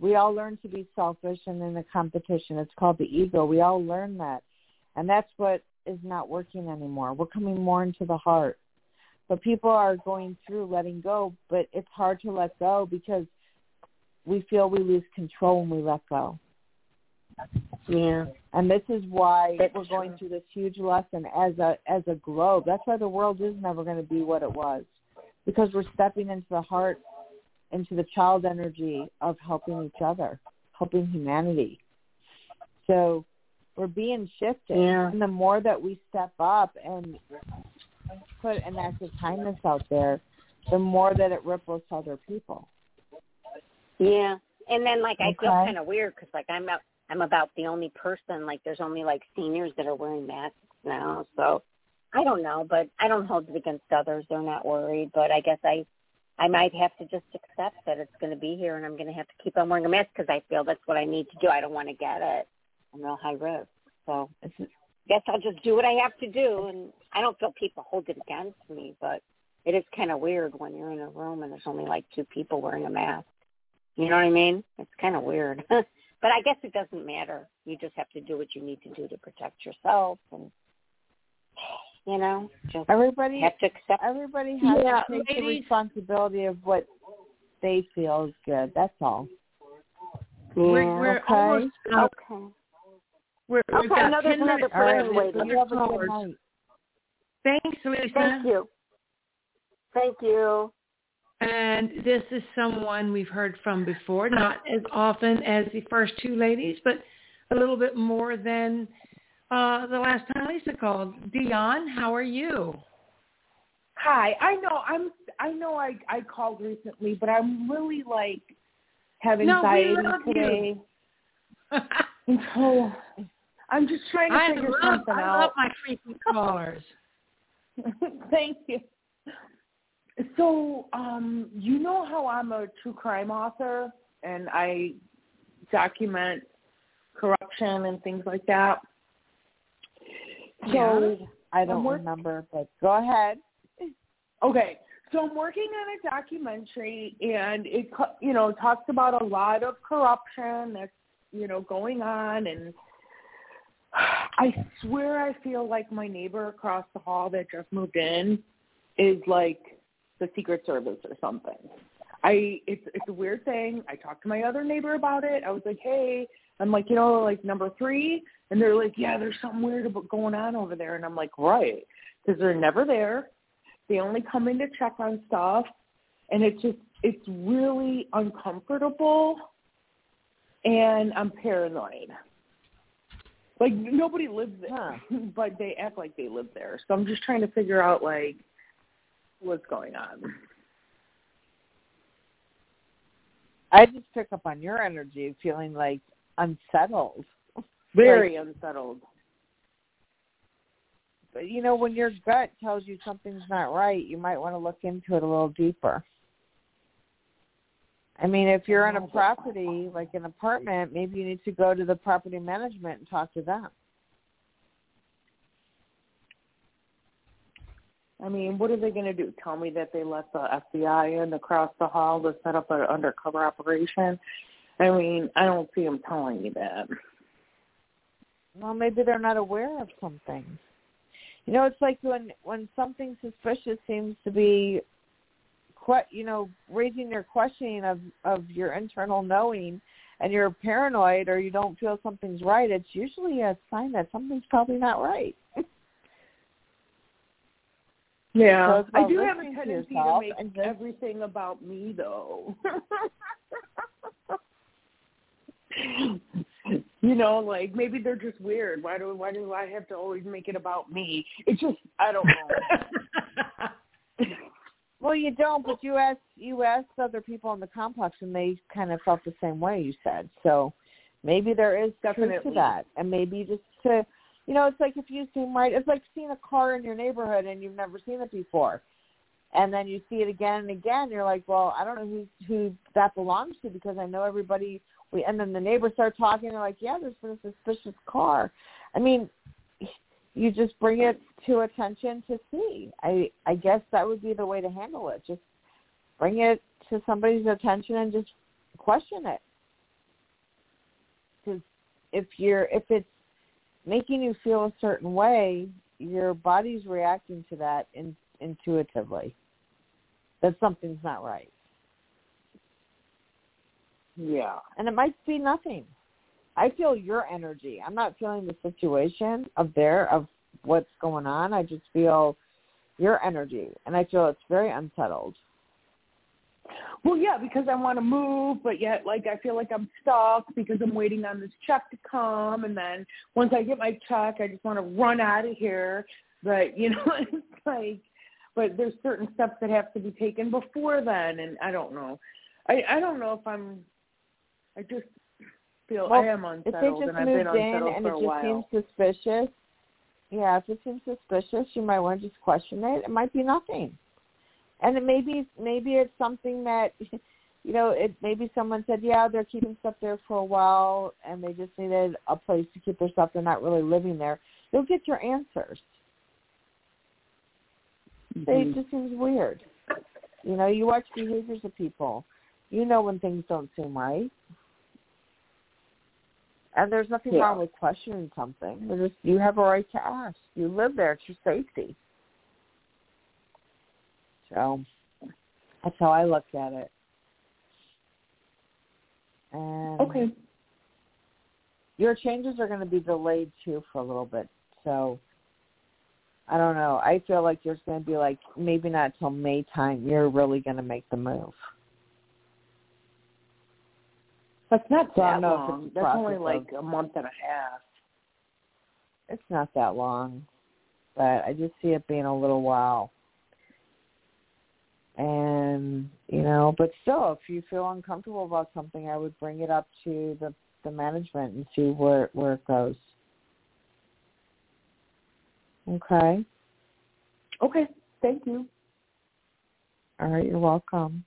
We all learn to be selfish and in the competition. It's called the ego. We all learn that. And that's what is not working anymore. We're coming more into the heart. But people are going through letting go, but it's hard to let go because we feel we lose control when we let go. yeah And this is why That's we're going true. through this huge lesson as a as a globe. That's why the world is never going to be what it was, because we're stepping into the heart, into the child energy of helping each other, helping humanity. So we're being shifted, Yeah. and the more that we step up and put an act of kindness out there, the more that it ripples to other people. yeah and then like i feel kind of weird because like i'm about i'm about the only person like there's only like seniors that are wearing masks now so i don't know but i don't hold it against others they're not worried but i guess i i might have to just accept that it's going to be here and i'm going to have to keep on wearing a mask because i feel that's what i need to do i don't want to get it i'm real high risk so It's, guess I'll just do what I have to do. And I don't feel people hold it against me, but it is kind of weird when you're in a room and there's only like two people wearing a mask. You know what I mean? It's kind of weird. [laughs] but I guess it doesn't matter. You just have to do what you need to do to protect yourself, and you know, just everybody have to accept. everybody has Yeah, to take the responsibility of what they feel is good. That's all. We're, we're Okay. almost out. Okay. We're, we've Okay, got another- 10 another minutes person left. waiting. for have a good night. Thanks, Lisa. Thank you. Thank you. And this is someone we've heard from before, not as often as the first two ladies, but a little bit more than uh, the last time Lisa called. Dion, how are you? Hi. I know I'm I know I I called recently, but I'm really like have No, we anxiety today. [laughs] And so I'm just trying to I figure love, something I out. love my freaking callers. [laughs] Thank you. So, um, you know how I'm a true crime author and I document corruption and things like that. So, I don't work- remember, but go ahead. Okay, so I'm working on a documentary, and it you know talks about a lot of corruption that's you know going on, and I swear I feel like my neighbor across the hall that just moved in is like the Secret Service or something. I it's it's a weird thing. I talked to my other neighbor about it. I was like, hey, I'm like, you know, like number three, and they're like, yeah, there's something weird about going on over there, and I'm like, right, because they're never there. They only come in to check on stuff, and it's just it's really uncomfortable, and I'm paranoid. Like nobody lives there, Huh. [laughs] but they act like they live there. So I'm just trying to figure out like what's going on. I just pick up on your energy, feeling like unsettled. Very unsettled. But you know, when your gut tells you something's not right, you might want to look into it a little deeper. I mean, if you're in a property, like an apartment, maybe you need to go to the property management and talk to them. I mean, what are they going to do? Tell me that they let the FBI in across the hall to set up an undercover operation? I mean, I don't see them telling you that. Well, maybe they're not aware of some things. You know, it's like when when something suspicious seems to be, que- you know, raising your questioning of of your internal knowing, and you're paranoid or you don't feel something's right. It's usually a sign that something's probably not right. [laughs] Yeah, So I do have a tendency to make everything about me, though. [laughs] [laughs] you know, like maybe they're just weird. Why do why do I have to always make it about me? It's just I don't know. [laughs] Well, you don't, but you asked you asked other people in the complex, and they kind of felt the same way. You said so. Maybe there is truth to that, and maybe just to, you know, it's like if you seem right. It's like seeing a car in your neighborhood and you've never seen it before, and then you see it again and again. You're like, well, I don't know who who that belongs to because I know everybody. We and then the neighbors start talking. They're like, yeah, there's been a suspicious car. I mean, you just bring it to attention to see. I I guess that would be the way to handle it. Just bring it to somebody's attention and just question it. Because if you're if it's making you feel a certain way, your body's reacting to that in, intuitively. That something's not right, yeah. and it might be nothing. I feel your energy. I'm not feeling the situation of there of what's going on. I just feel your energy, and I feel it's very unsettled. Well, yeah, because I want to move, but yet, like, I feel like I'm stuck because I'm waiting on this check to come, and then once I get my check, I just want to run out of here. But you know, [laughs] it's like, but there's certain steps that have to be taken before then, and I don't know. I I don't know if I'm. I just feel Well, I am If they unsettled, just and I've been moved in unsettled and for it a just while. seems suspicious, yeah, if it seems suspicious, you might want to just question it. It might be nothing, and it maybe maybe it's something that, [laughs] you know, it maybe someone said, yeah, they're keeping stuff there for a while, and they just needed a place to keep their stuff. They're not really living there. You'll get your answers. Mm-hmm. It just seems weird. You know, you watch behaviors of people. You know when things don't seem right. And there's nothing Yeah. wrong with questioning something. Just you have a right to ask. You live there. It's your safety. So that's how I looked at it. And Okay. your changes are going to be delayed too for a little bit. So I don't know. I feel like there's going to be like maybe not till May time. You're really going to make the move. That's not So that don't know if long. That's only like a month and a half. It's not that long, but I just see it being a little while. And you know, but still, if you feel uncomfortable about something, I would bring it up to the the management and see where where it goes. Okay. Okay, thank you. All right. You're welcome.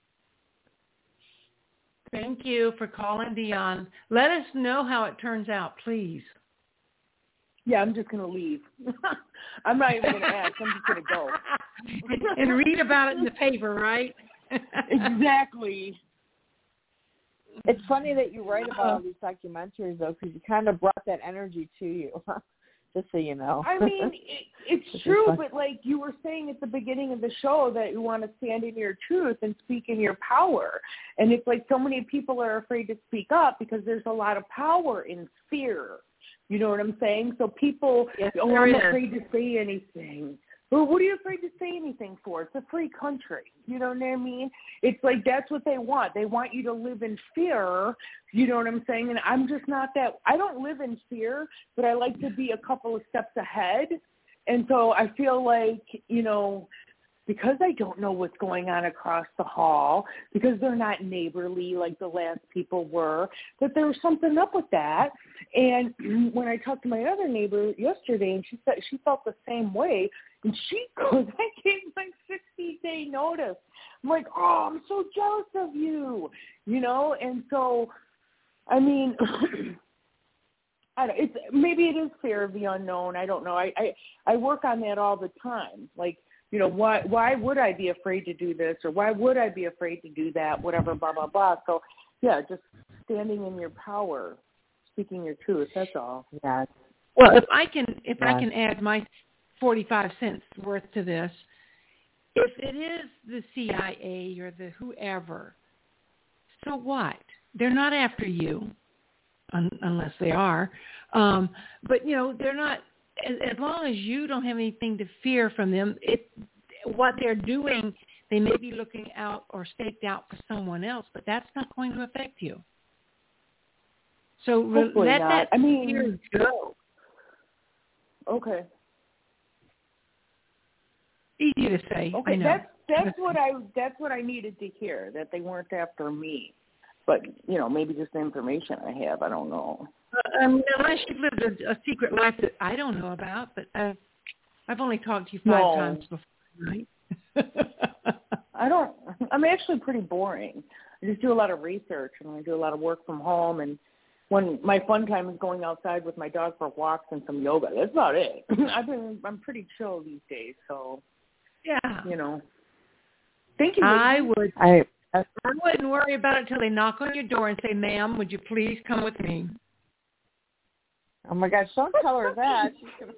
Thank you for calling, Dion. Let us know how it turns out, please. Yeah, I'm just gonna leave. [laughs] I'm not even gonna ask. I'm just gonna go. and, [laughs] and read about it in the paper, right? [laughs] exactly. It's funny that you write about all these documentaries though, because you kind of brought that energy to you. Just so you know. I mean, [laughs] it, it's true, but like you were saying at the beginning of the show that you want to stand in your truth and speak in your power. And it's like so many people are afraid to speak up because there's a lot of power in fear. You know what I'm saying? So people, Yes, I'm afraid to say anything. Well, what are you afraid to say anything for? It's a free country. You know what I mean? It's like that's what they want. They want you to live in fear. You know what I'm saying? And I'm just not that. I don't live in fear, but I like to be a couple of steps ahead. And so I feel like, you know, because I don't know what's going on across the hall, because they're not neighborly like the last people were, that there was something up with that. And [clears throat] when I talked to my other neighbor yesterday, and she said she felt the same way, and she [laughs] goes, I gave like 60 day notice. I'm like, oh, I'm so jealous of you, you know. And so, I mean. [clears throat] I don't, it's maybe it is fear of the unknown. I don't know. I, I I work on that all the time. Like you know, why why would I be afraid to do this or why would I be afraid to do that? Whatever, blah blah blah. So yeah, just standing in your power, speaking your truth. That's all. Yeah. Well, if I can, if I can add my forty-five cents worth to this, if it is the CIA or the whoever, so what? They're not after you, un- unless they are. Um, but you know, they're not. As, as long as you don't have anything to fear from them, it what they're doing, they may be looking out or staked out for someone else, but that's not going to affect you. So Hopefully let not. that I mean- fear go. Okay. Easy to say. I Okay. That's that's what I that's what I needed to hear that they weren't after me. But you know, maybe just the information I have. I don't know. Uh, um, unless you've lived a, a secret life that I don't know about, but uh, I've only talked to you five No. times before, right? [laughs] I don't. I'm actually pretty boring. I just do a lot of research and I do a lot of work from home. And when my fun time is going outside with my dog for walks and some yoga, that's about it. [laughs] I've been. I'm pretty chill these days, so yeah. you know. Thank you. I ladies. would. I I wouldn't worry about it till they knock on your door and say, "Ma'am, would you please come with me?" Oh my gosh, don't tell her that. She's gonna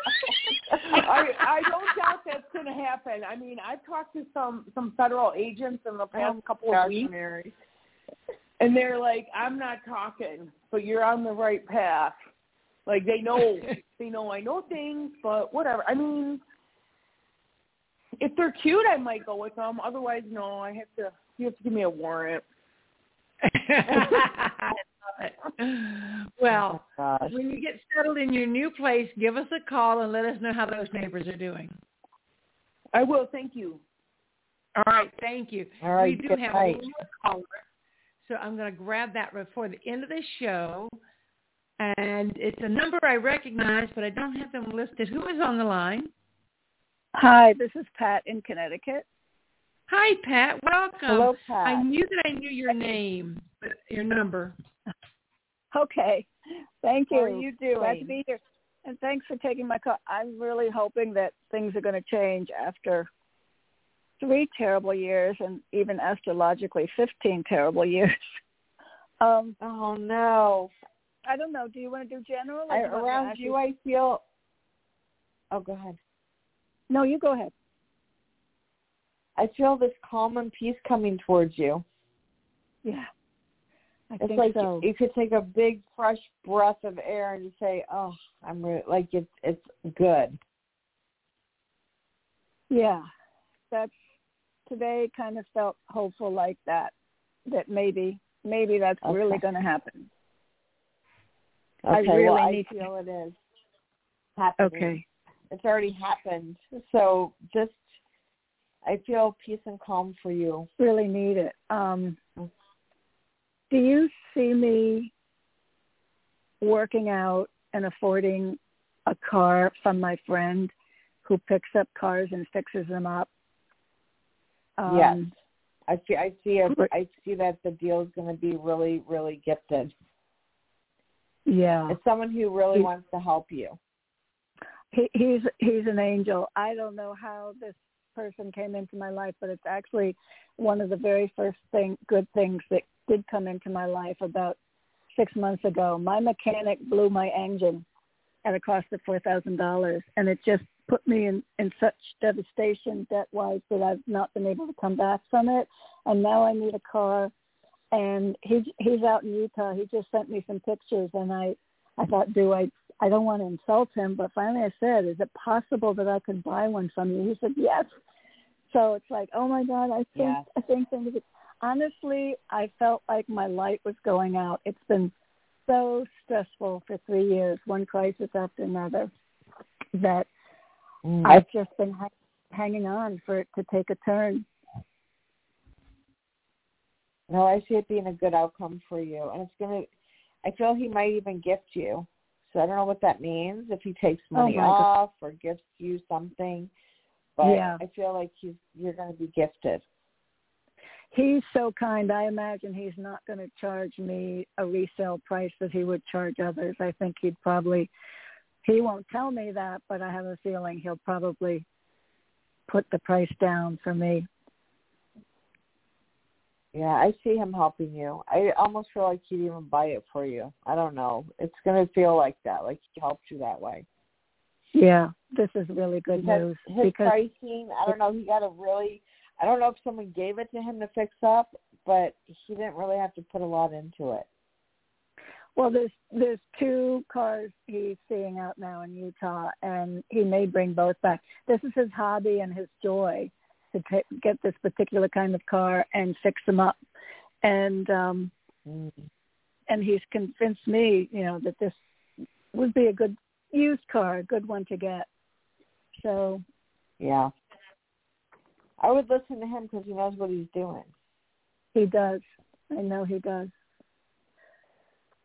[laughs] I I don't doubt that's going to happen. I mean, I've talked to some some federal agents in the oh past couple Gosh, of weeks, Mary. and they're like, "I'm not talking, but you're on the right path." Like they know [laughs] they know I know things, but whatever. I mean, if they're cute, I might go with them. Otherwise, no. I have to. You have to give me a warrant. [laughs] I love it. Well, Oh, when you get settled in your new place, give us a call and let us know how those neighbors are doing. I will. Thank you. All right, thank you. All right, we do good have night. one more caller, so I'm going to grab that before the end of the show. And it's a number I recognize, but I don't have them listed. Who is on the line? Hi, this is Pat in Connecticut. Hi, Pat. Welcome. Hello, Pat. I knew that I knew your name, but your number. [laughs] Okay. Thank you. How are you Glad to be here. And thanks for taking my call. I'm really hoping that things are going to change after three terrible years and even astrologically 15 terrible years. [laughs] Um, Oh no. I don't know. Do you want to do general? or I, do you want to around you, I feel. Oh, go ahead. No, you go ahead. I feel this calm and peace coming towards you. Yeah. I it's think like so. you could take a big fresh breath of air and say, "Oh, I'm re-, like it's it's good." Yeah, that's today. Kind of felt hopeful like that. That maybe maybe that's Okay. really going to happen. Okay, I really well, need I to- feel it is happening. Okay. It's already happened. So just, I feel peace and calm for you. Really need it. Um, do you see me working out and affording a car from my friend who picks up cars and fixes them up? Um, yes, I see. I see. A. I see that the deal is going to be really, really gifted. Yeah. It's someone who really He- wants to help you. he, he's he's an angel. I don't know how this person came into my life, but it's actually one of the very first thing good things that did come into my life about six months ago. My mechanic blew my engine at a cost of four thousand dollars, and it just put me in in such devastation debt wise that I've not been able to come back from it. And now I need a car. And he's he's out in Utah. He just sent me some pictures, and I I thought, do I I don't want to insult him, but finally I said, is it possible that I could buy one from you? He said, yes. So it's like, oh my God, I think, Yeah. I think things, honestly, I felt like my light was going out. It's been so stressful for three years, one crisis after another, that Mm. I've just been ha- hanging on for it to take a turn. No, I see it being a good outcome for you, and it's gonna. I feel he might even gift you. So I don't know what that means if he takes Oh money God. off or gifts you something. But Yeah. I feel like he's you're going to be gifted. He's so kind. I imagine he's not going to charge me a resale price that he would charge others. I think he'd probably, he won't tell me that, but I have a feeling he'll probably put the price down for me. Yeah, I see him helping you. I almost feel like he'd even buy it for you. I don't know. It's going to feel like that, like he helped you that way. Yeah, this is really good because news his because pricing, I don't know, he got a really, I don't know if someone gave it to him to fix up, but he didn't really have to put a lot into it. well, there's there's two cars he's seeing out now in Utah, and he may bring both back. This is his hobby and his joy to ta get this particular kind of car and fix them up, and um Mm. and he's convinced me, you know, that this would be a good used car, a good one to get. So Yeah. I would listen to him because he knows what he's doing. he does. I know he does.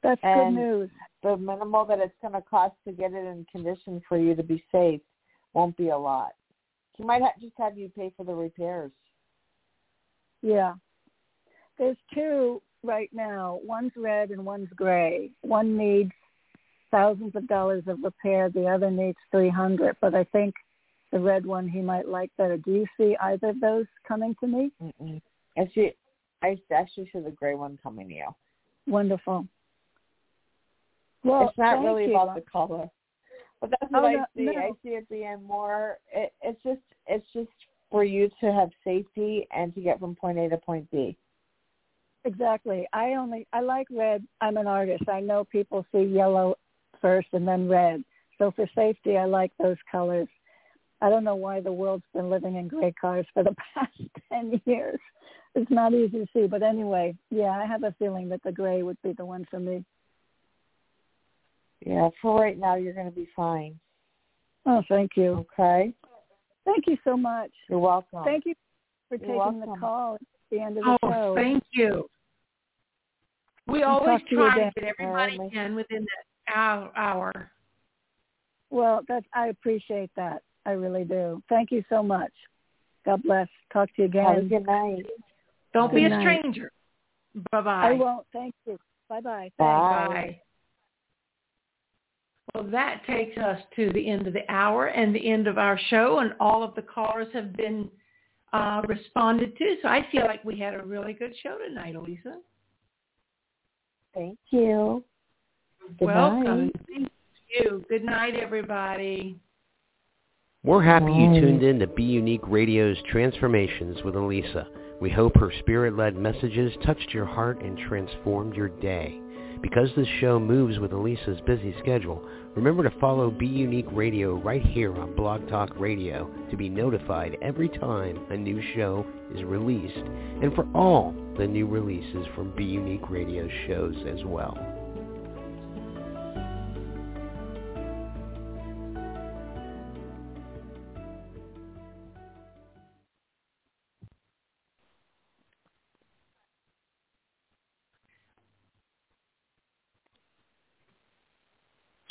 That's And- good news. The minimal that it's going to cost to get it in condition for you to be safe won't be a lot. He might ha- just have you pay for the repairs. Yeah. There's two right now. One's red and one's gray. One needs thousands of dollars of repair. The other needs three hundred. But I think the red one he might like better. Do you see either of those coming to me? Mm-mm. I see. I actually see the gray one coming to you. Wonderful. Well, it's not really you. about the color, but that's what Oh, I no- see. no. I see it being more. It, it's just it's just for you to have safety and to get from point A to point B. Exactly. I only I like red. I'm an artist. I know people see yellow first and then red. So for safety, I like those colors. I don't know why the world's been living in gray cars for the [laughs] past 10 years. It's not easy to see, but anyway, yeah, I have a feeling that the gray would be the one for me. Yeah, for right now, you're going to be fine. Oh, thank you. Okay. Thank you so much. You're welcome. Thank you for You're taking the call at the end of the Oh, show. thank you. We I'll always talk to try to get everybody in within the hour. hour. Well, that's I appreciate that. I really do. Thank you so much. God bless. Talk to you again. Have a good night. Don't be Good a night. stranger. Bye bye. I won't. Thank you. Bye bye. Bye. Bye. Well, that takes us to the end of the hour and the end of our show, and all of the callers have been uh, responded to. So I feel like we had a really good show tonight, Elisa. Thank you. Good Welcome. Thank you. Good night, everybody. We're happy you oh. tuned in to Be Unique Radio's Transformations with Elisa. We hope her spirit-led messages touched your heart and transformed your day. Because this show moves with Elisa's busy schedule, remember to follow Be Unique Radio right here on Blog Talk Radio to be notified every time a new show is released and for all the new releases from Be Unique Radio shows as well.